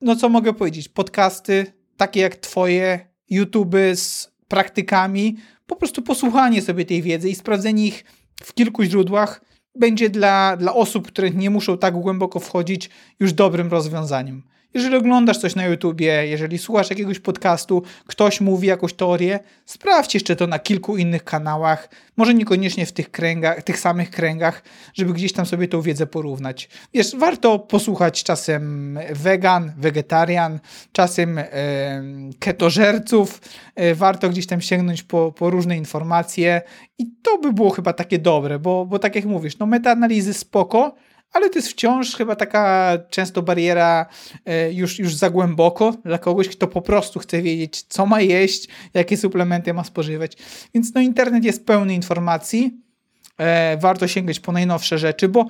no co mogę powiedzieć, podcasty takie jak twoje, YouTube z praktykami, po prostu posłuchanie sobie tej wiedzy i sprawdzenie ich w kilku źródłach będzie dla, dla osób, które nie muszą tak głęboko wchodzić, już dobrym rozwiązaniem. Jeżeli oglądasz coś na YouTubie, jeżeli słuchasz jakiegoś podcastu, ktoś mówi jakąś teorię, sprawdź jeszcze to na kilku innych kanałach, może niekoniecznie w tych kręgach, tych samych kręgach, żeby gdzieś tam sobie tą wiedzę porównać. Wiesz, warto posłuchać czasem wegan, wegetarian, czasem e, ketożerców, e, warto gdzieś tam sięgnąć po, po różne informacje i to by było chyba takie dobre, bo, bo tak jak mówisz, no metaanalizy spoko, ale to jest wciąż chyba taka często bariera e, już, już za głęboko dla kogoś, kto po prostu chce wiedzieć, co ma jeść, jakie suplementy ma spożywać. Więc no, internet jest pełny informacji. E, warto sięgać po najnowsze rzeczy, bo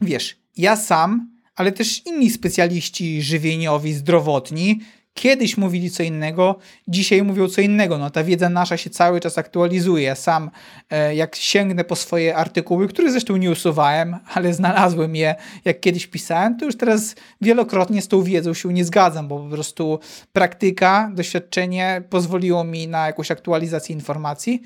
wiesz, ja sam, ale też inni specjaliści żywieniowi, zdrowotni, Kiedyś mówili co innego, dzisiaj mówią co innego. No, ta wiedza nasza się cały czas aktualizuje. Ja sam, e, jak sięgnę po swoje artykuły, które zresztą nie usuwałem, ale znalazłem je, jak kiedyś pisałem, to już teraz wielokrotnie z tą wiedzą się nie zgadzam, bo po prostu praktyka, doświadczenie pozwoliło mi na jakąś aktualizację informacji.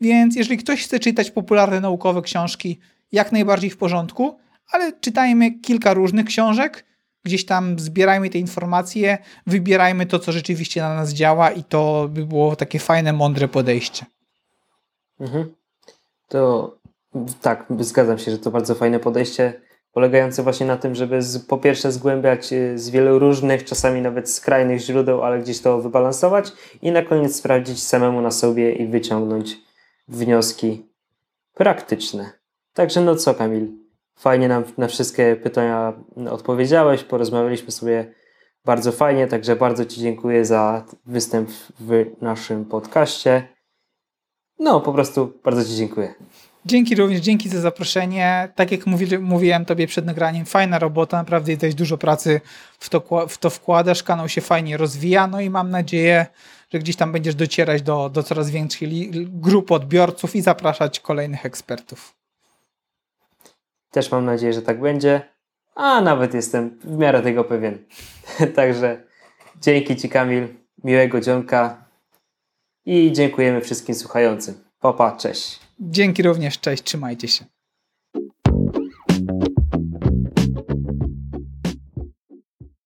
Więc jeżeli ktoś chce czytać popularne naukowe książki, jak najbardziej w porządku, ale czytajmy kilka różnych książek gdzieś tam zbierajmy te informacje, wybierajmy to, co rzeczywiście na nas działa i to by było takie fajne, mądre podejście. Mhm. To tak, zgadzam się, że to bardzo fajne podejście, polegające właśnie na tym, żeby z, po pierwsze zgłębiać y, z wielu różnych, czasami nawet skrajnych źródeł, ale gdzieś to wybalansować i na koniec sprawdzić samemu na sobie i wyciągnąć wnioski praktyczne. Także no co Kamil, Fajnie nam na wszystkie pytania odpowiedziałeś, porozmawialiśmy sobie bardzo fajnie, także bardzo Ci dziękuję za występ w naszym podcaście. No, po prostu bardzo Ci dziękuję. Dzięki również, dzięki za zaproszenie. Tak jak mówi, mówiłem Tobie przed nagraniem, fajna robota, naprawdę dość dużo pracy w to, w to wkładasz, kanał się fajnie rozwija, no i mam nadzieję, że gdzieś tam będziesz docierać do, do coraz większych grup odbiorców i zapraszać kolejnych ekspertów. Też mam nadzieję, że tak będzie, a nawet jestem w miarę tego pewien. Także dzięki Ci Kamil, miłego dzionka i dziękujemy wszystkim słuchającym. Papa, cześć. Dzięki również, cześć, trzymajcie się.